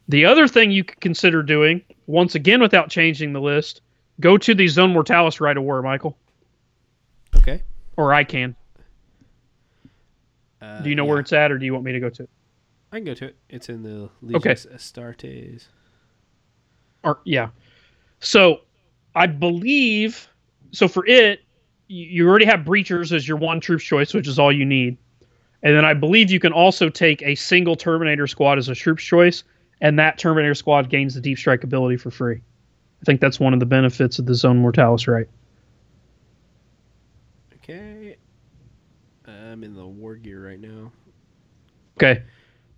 The other thing you could consider doing, once again without changing the list, go to the Zone Mortalis right of war, Michael. Okay. Or I can. Uh, Do you know yeah. where it's at, or do you want me to go to it? I can go to it. It's in the Okay. Legiones Astartes. Or yeah. So I believe so for it, you, you already have breachers as your one troop choice, which is all you need. And then I believe you can also take a single Terminator squad as a troop's choice, and that Terminator squad gains the deep strike ability for free. I think that's one of the benefits of the Zone Mortalis, right? Okay. I'm in the war gear right now. Okay.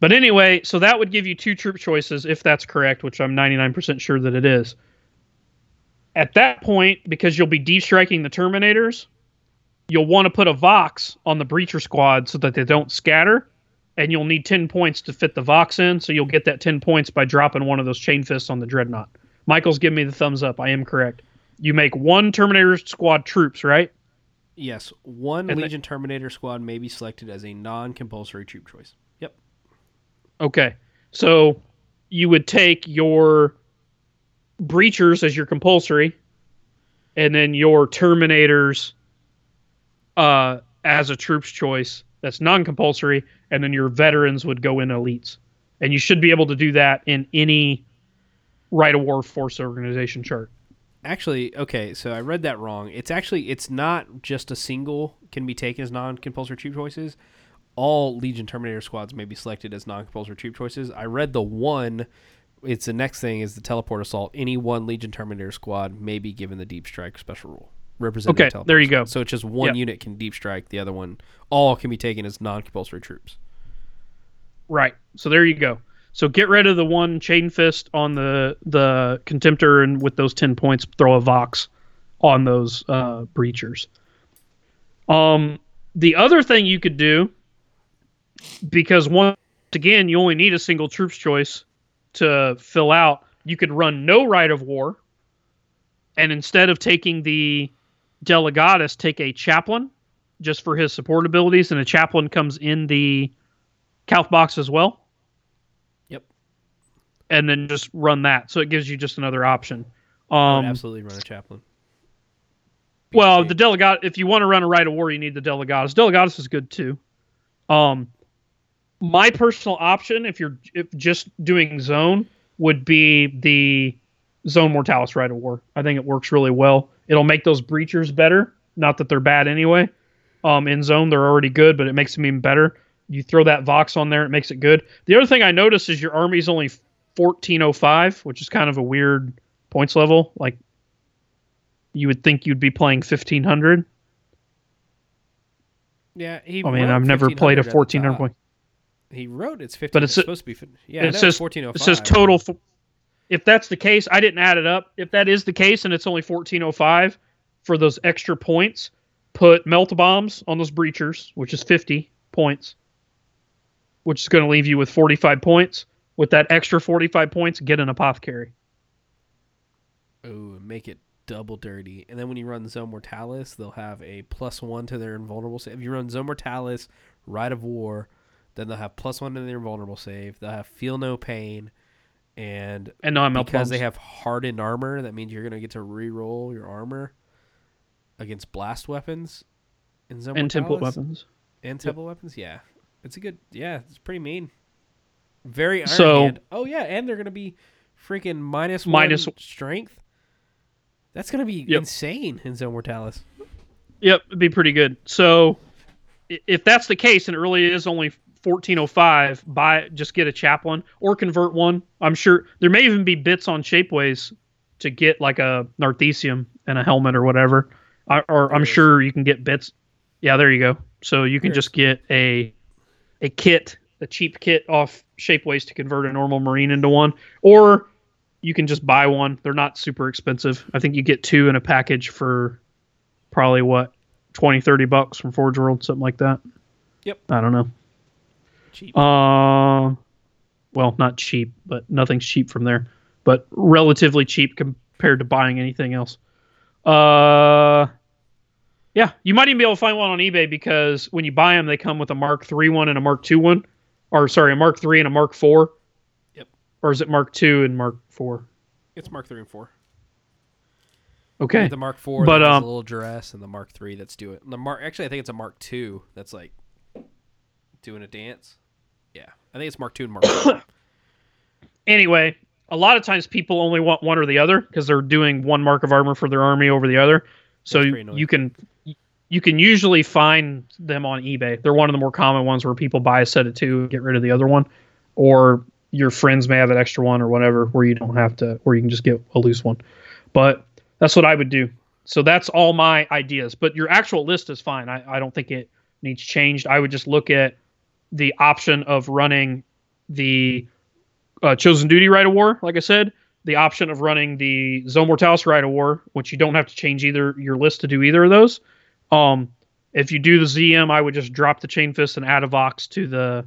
But anyway, so that would give you two troop choices if that's correct, which I'm 99% sure that it is. At that point, because you'll be deep striking the Terminators, you'll want to put a Vox on the Breacher squad so that they don't scatter, and you'll need 10 points to fit the Vox in, so you'll get that 10 points by dropping one of those chain fists on the Dreadnought. Michael's giving me the thumbs up. I am correct. You make one Terminator squad troops, right? Yes, one And Legion Terminator squad may be selected as a non-compulsory troop choice. Yep. Okay. So you would take your breachers as your compulsory and then your terminators uh, as a troops choice that's non-compulsory and then your veterans would go in elites and you should be able to do that in any right of war force organization chart Actually, okay, so I read that wrong. It's actually it's not just a single can be taken as non-compulsory troop choices. All Legion Terminator squads may be selected as non-compulsory troop choices. I read the one it's the next thing is the teleport assault. Any one Legion Terminator squad may be given the deep strike special rule. Representing Okay, teleport there you go. So it's just one Yep. unit can deep strike. The other one, all can be taken as non-compulsory troops. Right. So there you go. So get rid of the one chain fist on the the contemptor, and with those ten points, throw a vox on those uh, breachers. Um, the other thing you could do, because once again you only need a single troops choice to fill out, you could run no right of war, and instead of taking the delegatus, take a chaplain, just for his support abilities, and a chaplain comes in the Calth box as well. And then just run that. So it gives you just another option. Um, absolutely run a chaplain. well, the delegat, if you want to run a right of war, you need the delegatus. Delegatus is good too. Um, my personal option, if you're if just doing zone, would be the zone mortalis right of war. I think it works really well. It'll make those breachers better. Not that they're bad anyway. Um, in zone, they're already good, but it makes them even better. You throw that Vox on there, it makes it good. The other thing I noticed is your army's only 1405, which is kind of a weird points level. Like you would think you'd be playing 1500. yeah, he I mean, I've never played a 1500 at the 1400 point. He wrote it's 15. But it's, it's- supposed to be. Yeah, it says- 1405. It says oh total. f- If that's the case, I didn't add it up. If that is the case and it's only 1405 for those extra points, put melt bombs on those breachers, which is 50 points, which is going to leave you with 45 points. With that extra 45 points, get an apothecary. Oh, make it double dirty. And then when you run Zone Mortalis, they'll have a plus one to their invulnerable save. If you run Zone Mortalis, Rite of War, then they'll have plus one to their invulnerable save. They'll have Feel No Pain. And And I'm melt because bombs. they have hardened armor, that means you're going to get to re-roll your armor against blast weapons and template Mortalis. weapons. And temple weapons, yeah. It's a good, yeah, it's pretty mean. Very Iron So- Hand. Oh, yeah, and they're going to be freaking minus Minus- one strength. That's going to be Yep. insane in Zone Mortalis. Yep, it'd be pretty good. So, if that's the case, and it really is only 1405, buy just get a chaplain or convert one. I'm sure there may even be bits on Shapeways to get like a Narthecium and a helmet or whatever. I, or I'm There is. sure you can get bits. Yeah, there you go. So you can There just get a a kit, a cheap kit off Shapeways to convert a normal Marine into one, or you can just buy one. They're not super expensive. I think you get two in a package for probably what 20 30 bucks from forge world something like that Yep. i don't know Cheap. uh well not cheap but nothing's cheap from there but relatively cheap compared to buying anything else uh yeah you might even be able to find one on ebay because when you buy them they come with a mark 3 one and a mark 2 one or sorry a mark 3 and a mark 4 Yep. or is it mark 2 and mark 4 it's Mark 3 and 4. okay The Mark 4 But, um, a little duress, and the Mark 3 that's do it. The Mark, actually, I think it's a Mark 2 that's like doing a dance. Yeah. I think it's Mark 2 and Mark 4. *coughs* anyway, a lot of times people only want one or the other because they're doing one mark of armor for their army over the other. So you, you can you can usually find them on eBay. They're one of the more common ones where people buy a set of two and get rid of the other one, or your friends may have an extra one or whatever where you don't have to where you can just get a loose one. But that's what I would do. So that's all my ideas. But your actual list is fine. I, I don't think it needs changed. I would just look at the option of running the uh, chosen duty right of war, like I said, the option of running the Zone Mortalis right of war, which you don't have to change either your list to do either of those. Um, if you do the ZM, I would just drop the chain fist and add a Vox to the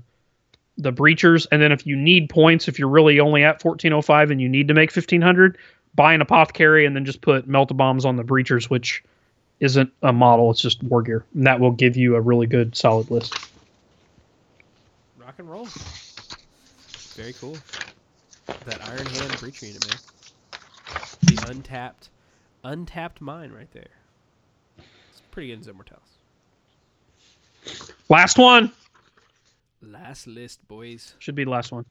the breachers, and then if you need points, if you're really only at 1405 and you need to make 1500, buy an apothecary and then just put melt bombs on the breachers, which isn't a model; it's just war gear, and that will give you a really good solid list. Rock and roll. Very cool. That Iron Hand breach unit, man. The untapped, untapped mine right there. Pretty good in Mortalis. Last one Last list, boys. should be the last one.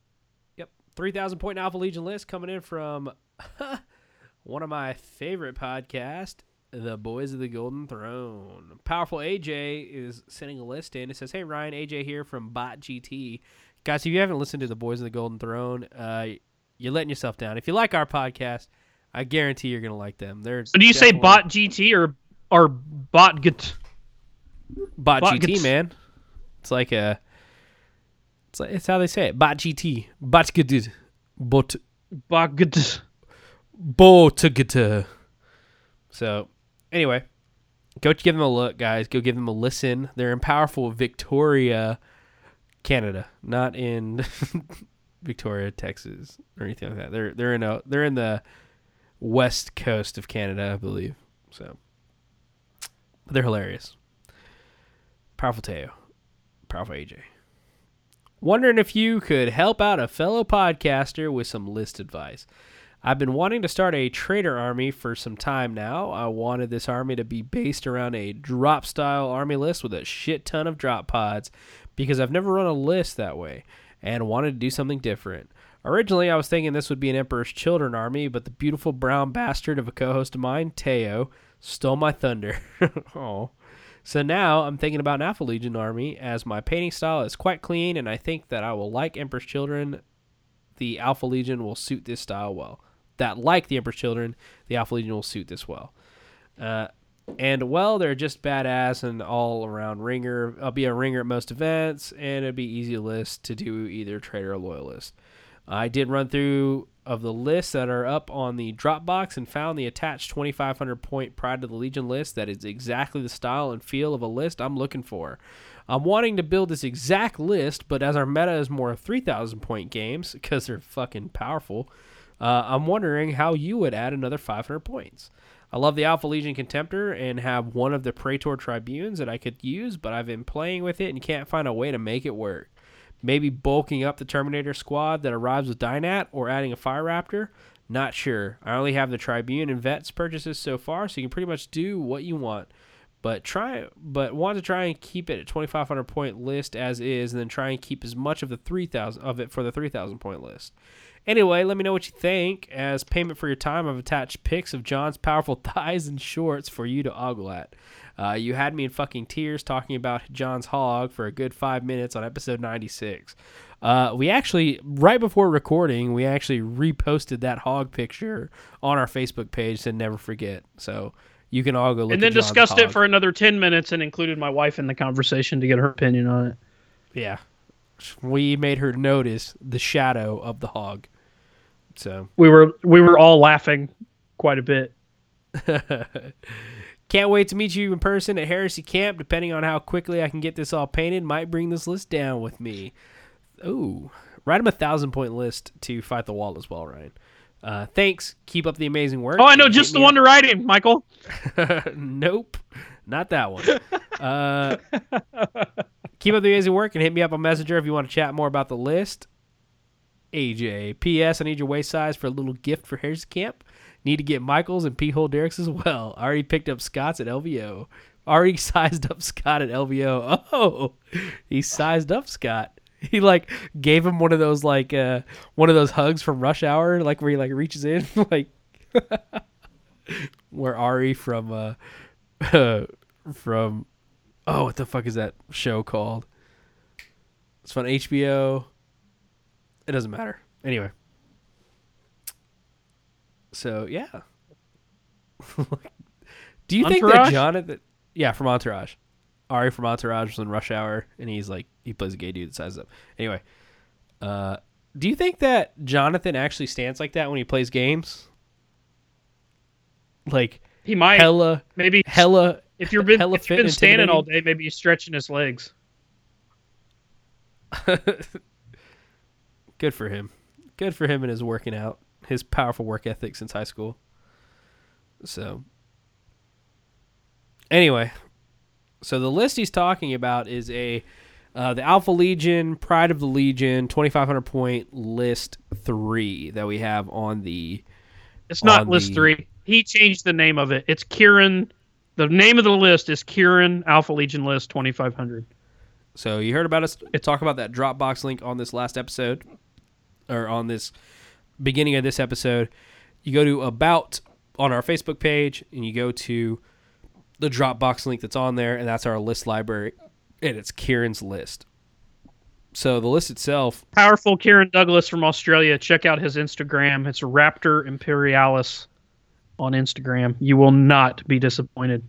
Yep. 3,000 point Alpha Legion list coming in from *laughs* one of my favorite podcasts, The Boys of the Golden Throne. Powerful AJ is sending a list in. It says, Hey, Ryan, AJ here from Bot GT. Guys, if you haven't listened to The Boys of the Golden Throne, uh, you're letting yourself down. If you like our podcast, I guarantee you're gonna like them. They're So do you say bot GT or or bot get? bot, bot GT man? It's like a it's like it's how they say it. Bot GT. Bot GT. Bot Bot. Botagata. So, anyway, go give them a look, guys. Go give them a listen. They're in powerful Victoria, Canada, not in *laughs* Victoria, Texas, or anything like that. They're they're in a they're in the west coast of Canada, I believe. So, but they're hilarious. Powerful Teo, powerful AJ. Wondering if you could help out a fellow podcaster with some list advice. I've been wanting to start a traitor army for some time now. I wanted this army to be based around a drop style army list with a shit ton of drop pods because I've never run a list that way and wanted to do something different. Originally, I was thinking this would be an Emperor's Children army, but the beautiful brown bastard of a co host of mine, Teo, stole my thunder. *laughs* oh. So now I'm thinking about an Alpha Legion army as my painting style is quite clean and I think that I will like Emperor's Children. The Alpha Legion will suit this style well that like the Emperor's Children, the Alpha Legion will suit this well. Uh, and well, they're just badass and all around ringer. I'll be a ringer at most events, and it'd be easy list to do either traitor or loyalist. I did run through of the lists that are up on the Dropbox and found the attached 2,500 point Pride of the Legion list that is exactly the style and feel of a list I'm looking for. I'm wanting to build this exact list, but as our meta is more 3,000 point games because they're fucking powerful, uh, I'm wondering how you would add another 500 points. I love the Alpha Legion Contemptor and have one of the Praetor Tribunes that I could use, but I've been playing with it and can't find a way to make it work. Maybe bulking up the Terminator squad that arrives with Dynat or adding a Fire Raptor? Not sure. I only have the Tribune and Vets purchases so far, so you can pretty much do what you want. But try, but want to try and keep it at 2,500 point list as is, and then try and keep as much of the 3,000 of it for the 3,000 point list. Anyway, let me know what you think. As payment for your time, I've attached pics of John's powerful *laughs* thighs and shorts for you to ogle at. Uh, you had me in fucking tears talking about John's hog for a good five minutes on episode 96. Uh, we actually, right before recording, we actually reposted that hog picture on our Facebook page to never forget. So you can all go look and then discussed it for another 10 minutes and included my wife in the conversation to get her opinion on it. Yeah. We made her notice the shadow of the hog. So We were we were all laughing quite a bit. *laughs* Can't wait to meet you in person at Heresy Camp. Depending on how quickly I can get this all painted, might bring this list down with me. Ooh, write him a thousand point list to fight the wall as well, Ryan. Uh, thanks. Keep up the amazing work. Oh, I know just the one to write him, Michael. *laughs* *laughs* nope, not that one. *laughs* uh, keep up the amazing work and hit me up on Messenger if you want to chat more about the list. AJ, P.S. I need your waist size for a little gift for Heresy Camp. Need to get Michaels and P hole Derek's as well. *laughs* Already picked up Scott's at LVO. Already *laughs* sized up Scott at LVO. Oh, he sized up Scott. *laughs* He like gave him one of those like uh one of those hugs from Rush Hour, like where he like reaches in, like where Ari from uh from oh what the fuck is that show called? It's from HBO. It doesn't matter. Anyway. So yeah. *laughs* Do you think that Jonathan? Yeah, from Entourage. Ari from Entourage was in Rush Hour, and he's like he plays a gay dude that sizes up. Anyway, uh, do you think that Jonathan actually stands like that when he plays games? Like He might hella, maybe hella. if you've been hella if you've been standing all day, maybe he's stretching his legs. *laughs* Good for him. Good for him and his working out, his powerful work ethic since high school. So, anyway, so the list he's talking about is a uh, the Alpha Legion, Pride of the Legion, twenty five hundred point list three that we have on the. It's not list the- three. He changed the name of it. It's Kieran. The name of the list is Kieran Alpha Legion List 2500. So you heard about us talk about that Dropbox link on this last episode, or on this beginning of this episode. You go to about on our Facebook page, and you go to the Dropbox link that's on there, and that's our list library, and it's Kieran's list. So the list itself, Powerful Kieran Douglas from Australia. Check out his Instagram. It's Raptor Imperialis on Instagram. You will not be disappointed.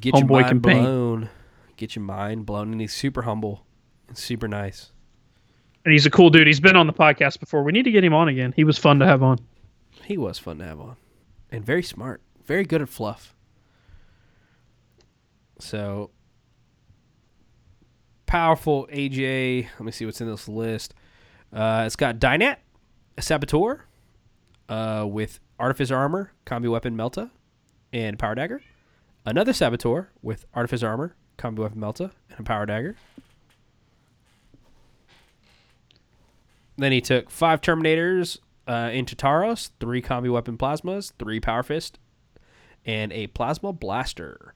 get Homeboy your mind paint. blown. Get your mind blown, and he's super humble and super nice. And he's a cool dude. He's been on the podcast before. We need to get him on again. He was fun to have on. He was fun to have on, and very smart, very good at fluff. So powerful AJ. Let me see what's in this list. Uh, it's got Dynat, a Saboteur, uh, with Artificer Armor, Combi Weapon Melta, and Power Dagger. Another Saboteur with Artificer Armor, Combi Weapon Melta, and a Power Dagger. Then he took five Terminators uh, in Tartaros, three Combi Weapon Plasmas, three Power Fist, and a Plasma Blaster.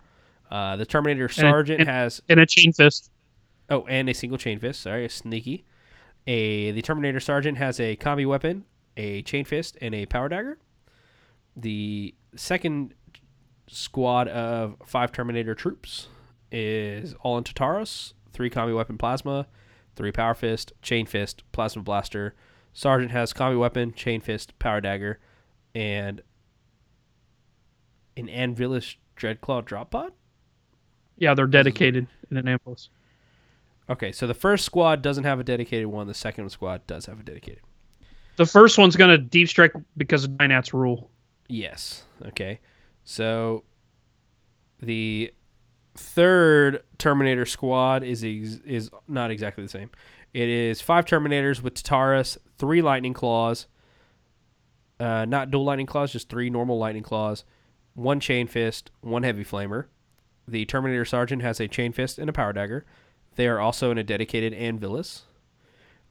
Uh, the Terminator Sergeant and- has and a chain fist. Oh, and a single chain fist. Sorry, a sneaky. A the Terminator Sergeant has a combi weapon, a chain fist, and a power dagger. The second squad of five Terminator troops is all in Taros, three combi weapon plasma, three power fist, chain fist, plasma blaster. Sergeant has combi weapon, chain fist, power dagger, and an Anvilus Dreadclaw drop pod. Yeah, they're dedicated in an Anvilus. Okay, so the first squad doesn't have a dedicated one. The second squad does have a dedicated. The first one's going to deep strike because of Dynat's rule. Yes. Okay. So the third Terminator squad is ex- is not exactly the same. It is five Terminators with Tartaros, three Lightning Claws, uh, not dual Lightning Claws, just three normal Lightning Claws, one Chain Fist, one Heavy Flamer. The Terminator Sergeant has a Chain Fist and a Power Dagger. They are also in a dedicated Anvilus.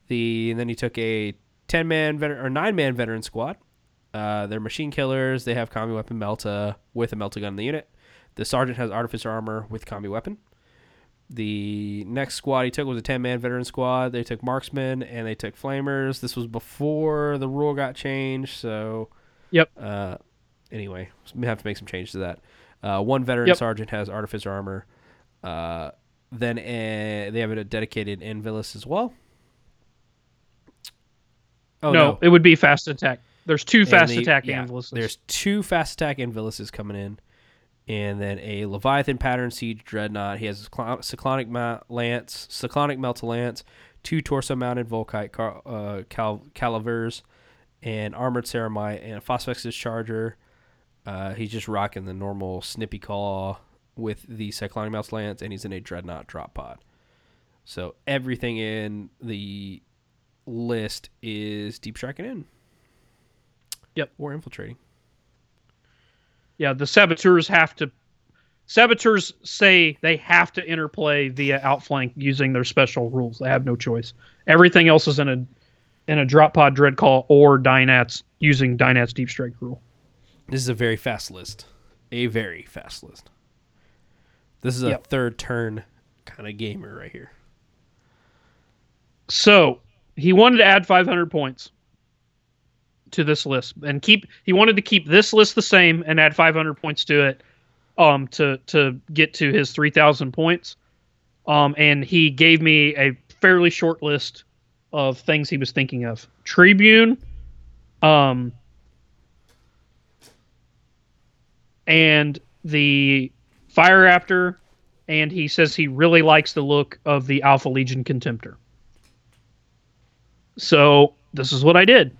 The and then he took a ten man veteran or nine man veteran squad. Uh, they're machine killers. They have combi weapon Melta with a Melta gun in the unit. The sergeant has artificer armor with combi weapon. The next squad he took was a 10 man veteran squad. They took marksmen and they took flamers. This was before the rule got changed. So, Yep. Uh, anyway, we have to make some changes to that. Uh, one veteran Yep. sergeant has artificer armor. Uh, then uh, they have a dedicated Anvilus as well. Oh, no, it would be fast attack. There's two fast the- attack yeah, Anviluses. There's two fast attack Anviluses coming in, and then a Leviathan pattern siege dreadnought. He has cyclonic melta lance, cyclonic melta lance, two torso mounted Volkite car- uh, cal- calivers, and armored ceramite, and a phosphex charger. Uh, he's just rocking the normal snippy claw with the cyclonic melt lance, and he's in a dreadnought drop pod. So everything in the list is deep striking in. Yep. Or infiltrating. Yeah, the saboteurs have to. Saboteurs say they have to interplay via outflank using their special rules. They have no choice. Everything else is in a in a drop pod dread claw or Dynats using Dynats deep strike rule. This is a very fast list. A very fast list. This is a Yep. third turn kind of gamer right here. So he wanted to add 500 points to this list and keep. He wanted to keep this list the same and add 500 points to it, um, to to get to his 3,000 points. Um, and he gave me a fairly short list of things he was thinking of. Tribune, um, and the Fire Raptor, and he says he really likes the look of the Alpha Legion Contemptor. So this is what I did.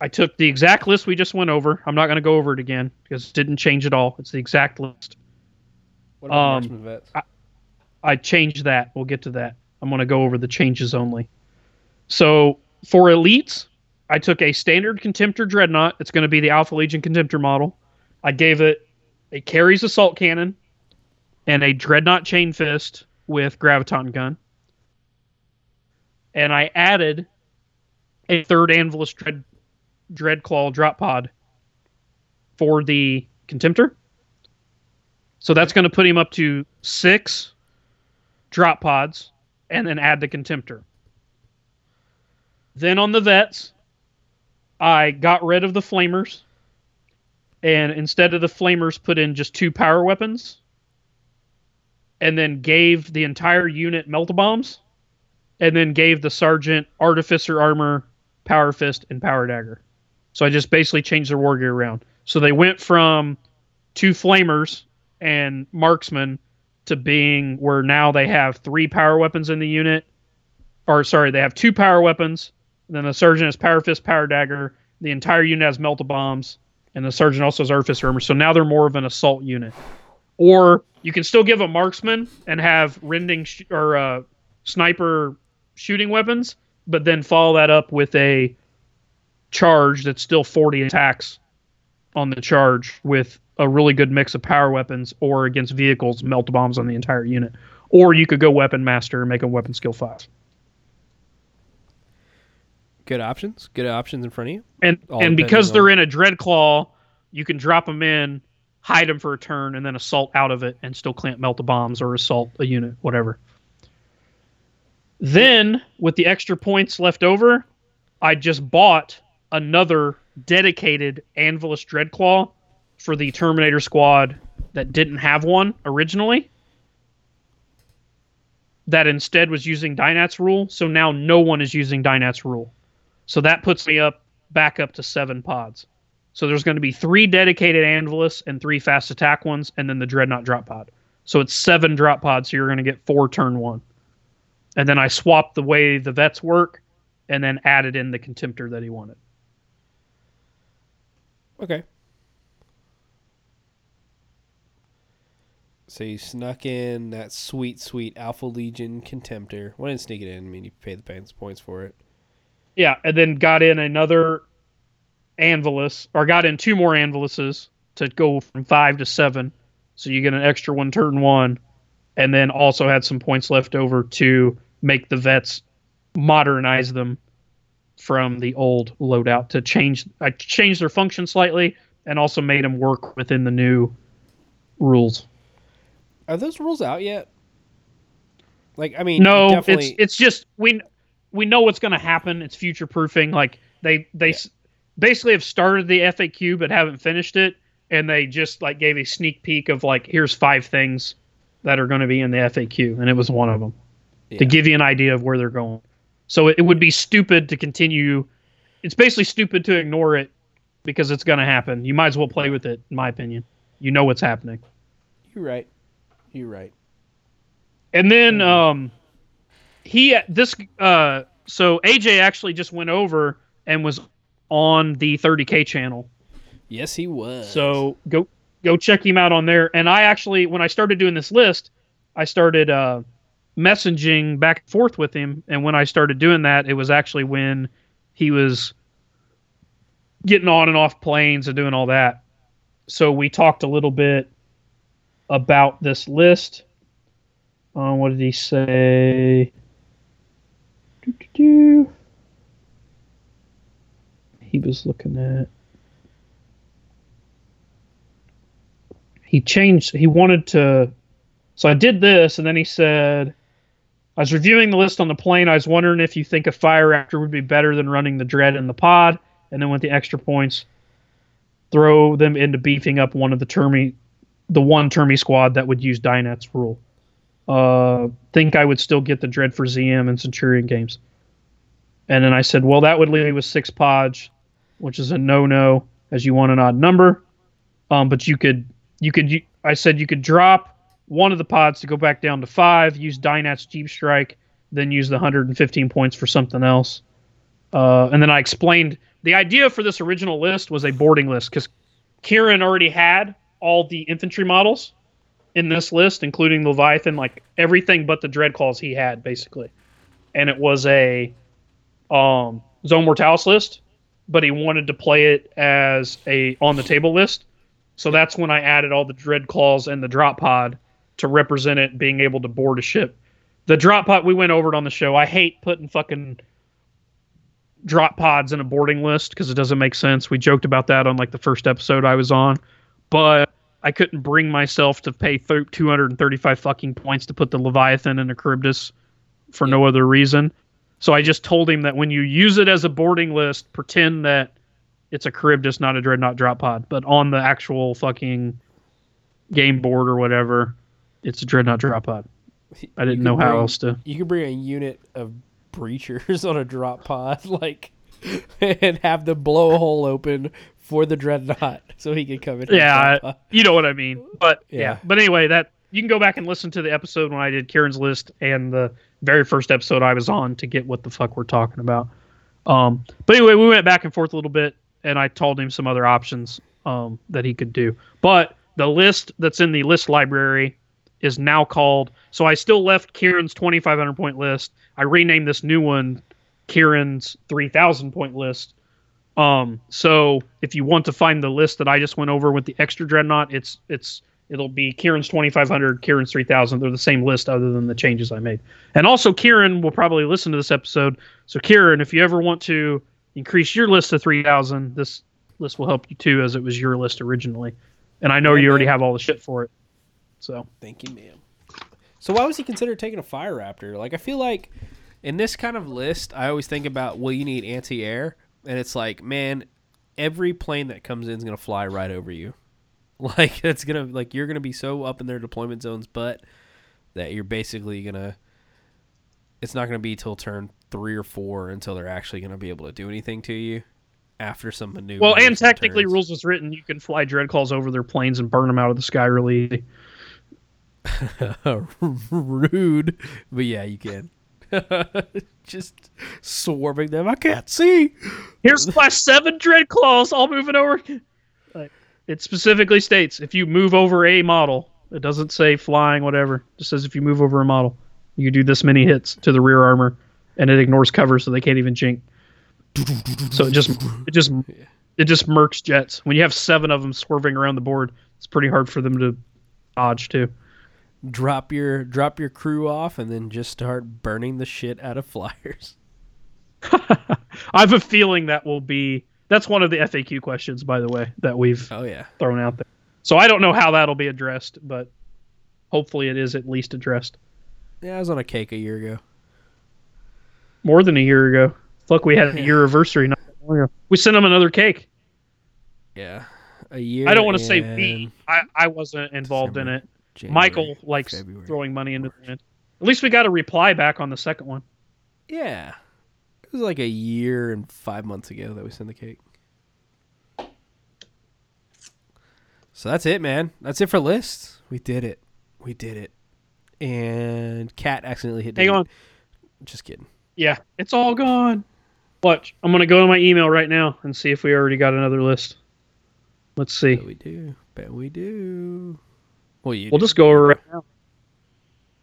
I took the exact list we just went over. I'm not going to go over it again because it didn't change at all. It's the exact list. What about Um, vets? I changed that. We'll get to that. I'm going to go over the changes only. So for elites, I took a standard Contemptor Dreadnought. It's going to be the Alpha Legion Contemptor model. I gave it a Kheres assault cannon and a Dreadnought chain fist with graviton gun. And I added a third Anvilus Dread Dreadclaw drop pod for the Contemptor. So that's going to put him up to six drop pods and then add the Contemptor. Then on the vets, I got rid of the flamers and instead of the flamers put in just two power weapons and then gave the entire unit melt bombs and then gave the sergeant artificer armor, power fist, and power dagger. So I just basically changed their war gear around. So they went from two flamers and marksmen to being where now they have three power weapons in the unit. Or sorry, they have two power weapons. Then the sergeant has power fist, power dagger. The entire unit has melta bombs, and the sergeant also has artificer armor. So now they're more of an assault unit. Or you can still give a marksman and have rending sh- or uh, sniper shooting weapons, but then follow that up with a charge that's still 40 attacks on the charge with a really good mix of power weapons or against vehicles, melt bombs on the entire unit. Or you could go weapon master and make a weapon skill five. Good options. Good options in front of you. And All and because they're in a dread claw, you can drop them in, hide them for a turn, and then assault out of it and still clamp melt the bombs or assault a unit, whatever. Then with the extra points left over, I just bought another dedicated Anvilus Dreadclaw for the Terminator squad that didn't have one originally. That instead was using Dynat's rule, so now no one is using Dynat's rule. So that puts me up back up to seven pods. So there's going to be three dedicated Anvilus and three fast attack ones, and then the Dreadnought drop pod. So it's seven drop pods. So you're going to get four turn one. And then I swapped the way the vets work, and then added in the Contemptor that he wanted. Okay. So you snuck in that sweet, sweet Alpha Legion Contemptor. Well, I didn't sneak it in. I mean, you pay the points points for it. Yeah, and then got in another Anvilus, or got in two more Anviluses to go from five to seven. So you get an extra one turn one, and then also had some points left over to make the vets modernize them from the old loadout to change. Uh, I changed their function slightly and also made them work within the new rules. Are those rules out yet? Like, I mean, No, definitely. it's it's just we we know what's going to happen. It's future proofing. Like they they s basically have started the FAQ but haven't finished it, and they just like gave a sneak peek of like here's five things that are going to be in the FAQ, and it was one of them to give you an idea of where they're going. So it, it would be stupid to continue. It's basically stupid to ignore it because it's going to happen. You might as well play with it, in my opinion. You know what's happening. You're right. You're right. And then um he this uh so AJ actually just went over and was on the 30k channel. Yes, he was. So go go check him out on there. And I actually when I started doing this list, I started uh messaging back and forth with him and when I started doing that, it was actually when he was getting on and off planes and doing all that. So we talked a little bit about this list. Uh, what did he say? He was looking at. He changed. He wanted to. So I did this, and then he said, I was reviewing the list on the plane. I was wondering if you think a Fire Raptor would be better than running the dread in the pod, and then with the extra points, throw them into beefing up one of the termi, the one termi squad that would use Dynat's rule. Uh, think I would still get the dread for ZM and Centurion games. And then I said, well, that would leave me with six pods, which is a no-no, as you want an odd number. Um, but you could, you could, you, I said you could drop one of the pods to go back down to five, use Dynat's Deep Strike, then use the 115 points for something else. Uh, and then I explained the idea for this original list was a boarding list because Kieran already had all the infantry models in this list, including Leviathan, like everything but the Dreadclaws he had basically, and it was a um, Zone Mortalis list, but he wanted to play it as a on the table list, so that's when I added all the Dreadclaws and the Drop Pod to represent it being able to board a ship. The Drop Pod we went over it on the show. I hate putting fucking drop pods in a boarding list because it doesn't make sense. We joked about that on like the first episode I was on, but I couldn't bring myself to pay thir- 235 fucking points to put the Leviathan and the Charybdis for no other reason. So I just told him that when you use it as a boarding list, pretend that it's a Charybdis, not a Dreadnought drop pod, but on the actual fucking game board or whatever, it's a Dreadnought drop pod. I didn't know how bring- else to. You could bring a unit of breachers *laughs* on a drop pod, *laughs* like, and have them blow a hole open for the dreadnought *laughs* so he could come in. Yeah, I- you know what I mean. But yeah. Yeah. But anyway, that you can go back and listen to the episode when I did Kieran's list and the very first episode I was on to get what the fuck we're talking about. Um, but anyway, we went back and forth a little bit, and I told him some other options um, that he could do. But the list that's in the list library is now called. So I still left Kieran's 2,500 point list. I renamed this new one Kieran's 3,000 point list. Um, so if you want to find the list that I just went over with the extra dreadnought, it's it's it'll be Kieran's 2500, Kieran's 3000. They're the same list other than the changes I made. And also Kieran will probably listen to this episode. So Kieran, if you ever want to increase your list to 3000, this list will help you too as it was your list originally. And I know you already have all the shit for it. So, Thank you, ma'am. So why was he considered taking a fire raptor? Like I feel like in this kind of list, I always think about well, you need anti-air, and it's like, man, every plane that comes in is gonna fly right over you. *laughs* Like it's gonna like you're gonna be so up in their deployment zones, but that you're basically gonna. It's not gonna be till turn three or four until they're actually gonna be able to do anything to you. After some maneuver. well, and technically rules was written, you can fly dreadclaws over their planes and burn them out of the sky really easy. *laughs* rude, but yeah, you can. *laughs* Just swarming them. I can't see. Here's slash seven dread claws all moving over. It specifically states if you move over a model, it doesn't say flying, whatever. It just says if you move over a model, you do this many hits to the rear armor, and it ignores cover, so they can't even jink. So it just it just it just murks jets. When you have seven of them swerving around the board, it's pretty hard for them to dodge too. Drop your drop your crew off, and then just start burning the shit out of flyers. *laughs* I have a feeling that will be that's one of the FAQ questions, by the way, that we've Oh yeah, thrown out there. So I don't know how that'll be addressed, but hopefully it is at least addressed. yeah. I was on a cake a year ago. More than a year ago. Fuck, we had a year *laughs* anniversary not long ago. We sent them another cake. Yeah, a year. I don't want to say we. I, I wasn't involved in it. January, Michael likes February. throwing money into the wind. At least we got a reply back on the second one. Yeah, it was like a year and five months ago that we sent the cake. So that's it, man. That's it for lists. We did it. We did it. And Cat accidentally hit. Hang delete. on. Just kidding. Yeah, it's all gone. Watch. I'm gonna go to my email right now and see if we already got another list. Let's see. Bet we do. Bet we do. Well, you. We'll do. just go over it right now.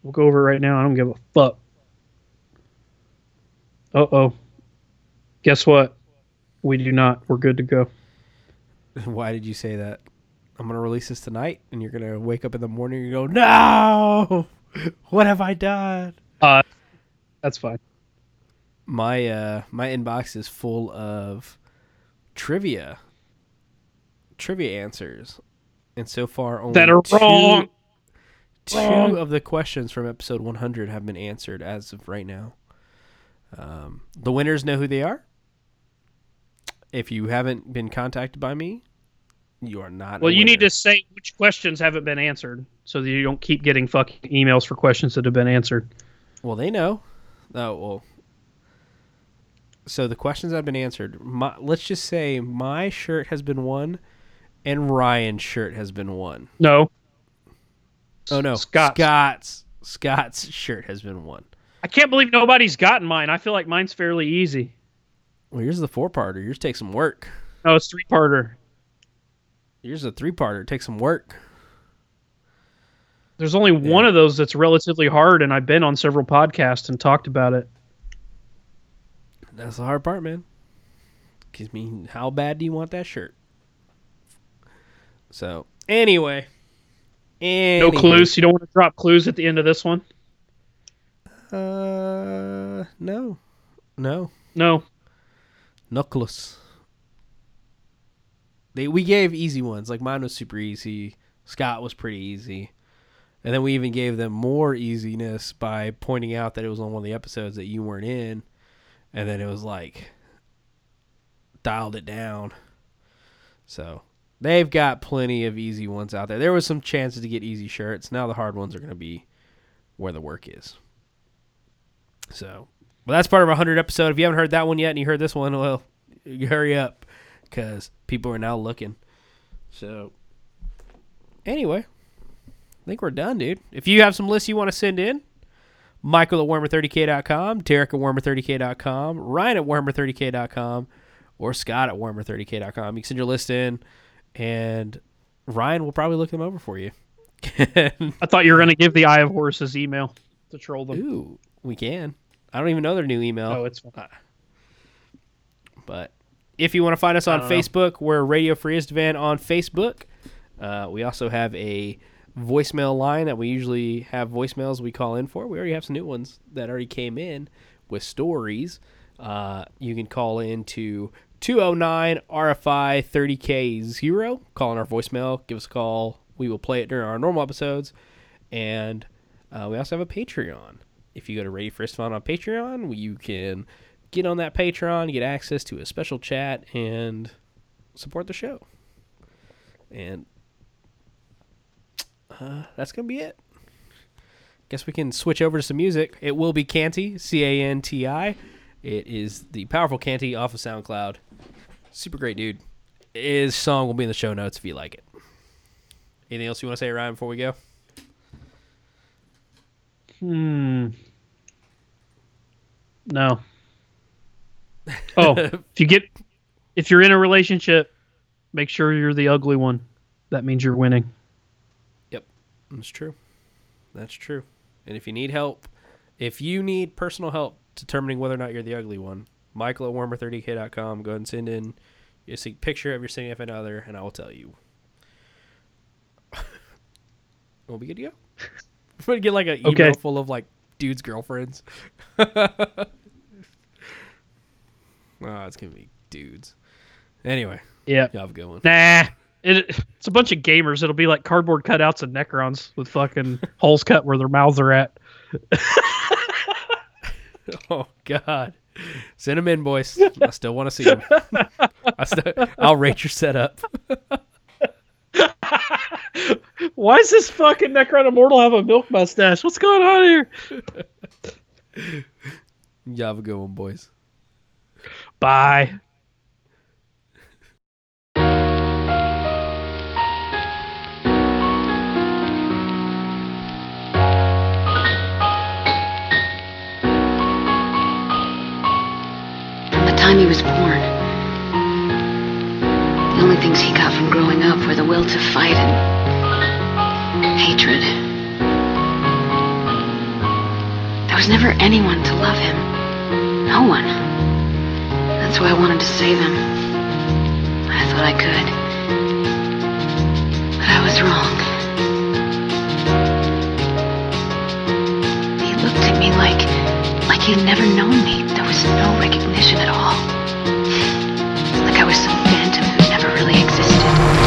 We'll go over it right now. I don't give a fuck. Uh oh. Guess what? We do not. We're good to go. *laughs* Why did you say that? I'm gonna release this tonight, and you're gonna wake up in the morning and go, "No, *laughs* what have I done?" Uh, that's fine. my uh my inbox is full of trivia trivia answers and so far only That are two, wrong. two Wrong. of the questions from episode 100 have been answered as of right now um, the winners know who they are if you haven't been contacted by me you are not Well, you need to say which questions haven't been answered, so that you don't keep getting fucking emails for questions that have been answered. Well, they know. Oh well. So the questions have been answered. My, let's just say my shirt has been won, and Ryan's shirt has been won. No. Oh no, Scott's. Scott's Scott's shirt has been won. I can't believe nobody's gotten mine. I feel like mine's fairly easy. Well, here's the four parter. Yours takes some work. No, it's three parter. Here's a three parter. It takes some work. There's only one of those that's relatively hard, and I've been on several podcasts and talked about it. That's the hard part, man. Gives me how bad do you want that shirt? So anyway, No clues. You don't want to drop clues at the end of this one. Uh, no, no, No. Knuckles. They we gave easy ones. Like mine was super easy. Scott was pretty easy. And then we even gave them more easiness by pointing out that it was on one of the episodes that you weren't in. And then it was like dialed it down. So they've got plenty of easy ones out there. There was some chances to get easy shirts. Now the hard ones are going to be where the work is. So, well, that's part of a 100 episode. If you haven't heard that one yet and you heard this one, well, *laughs* hurry up because people are now looking. So, anyway, I think we're done, dude. If you have some lists you want to send in, Michael at warmer30k.com, Derek at warmer30k.com, Ryan at warmer30k.com, or Scott at warmer30k.com. You can send your list in, and Ryan will probably look them over for you. *laughs* I thought you were gonna give the Eye of Horus email to troll them. Ooh, we can. I don't even know their new email. Oh, it's fine. But if you want to find us on know. Facebook, we're Radio Free Istvan on Facebook. Uh, we also have a voicemail line that we usually have voicemails we call in for. We already have some new ones that already came in with stories. Uh, you can call in to 209 RFI 30K0. Call in our voicemail. Give us a call. We will play it during our normal episodes. And uh, we also have a Patreon. If you go to Radio Free Istvan on Patreon, you can get on that Patreon, get access to a special chat, and support the show. And uh, that's gonna be it. Guess we can switch over to some music. It will be Canty, C A N T I. It is the powerful Canty off of SoundCloud. Super great dude. His song will be in the show notes if you like it. Anything else you want to say, Ryan, before we go? Hmm. No. *laughs* Oh, if you get if you're in a relationship, make sure you're the ugly one. That means you're winning. Yep, that's true. That's true. And if you need help, if you need personal help determining whether or not you're the ugly one, Michael at warmer30k.com. Go ahead and send in a sig- picture of your significant other, and I will tell you. *laughs* we'll be good to go. *laughs* We're gonna get like an email Okay. full of like dudes' girlfriends. oh, *laughs* it's gonna be dudes. Anyway, Yeah. y'all have a good one. Nah. It, it's a bunch of gamers. It'll be like cardboard cutouts of Necrons with fucking holes cut where their mouths are at. Oh God, send them in, boys. I still want to see them. *laughs* I still, I'll rate your setup. *laughs* Why does this fucking Necron Immortal have a milk mustache? What's going on here? *laughs* You have a good one, boys. Bye. Time he was born, the only things he got from growing up were the will to fight and hatred. There was never anyone to love him. No one. That's why I wanted to save him. I thought I could. But I was wrong. He looked at me like like he'd never known me no recognition at all. Like I was some phantom who never really existed.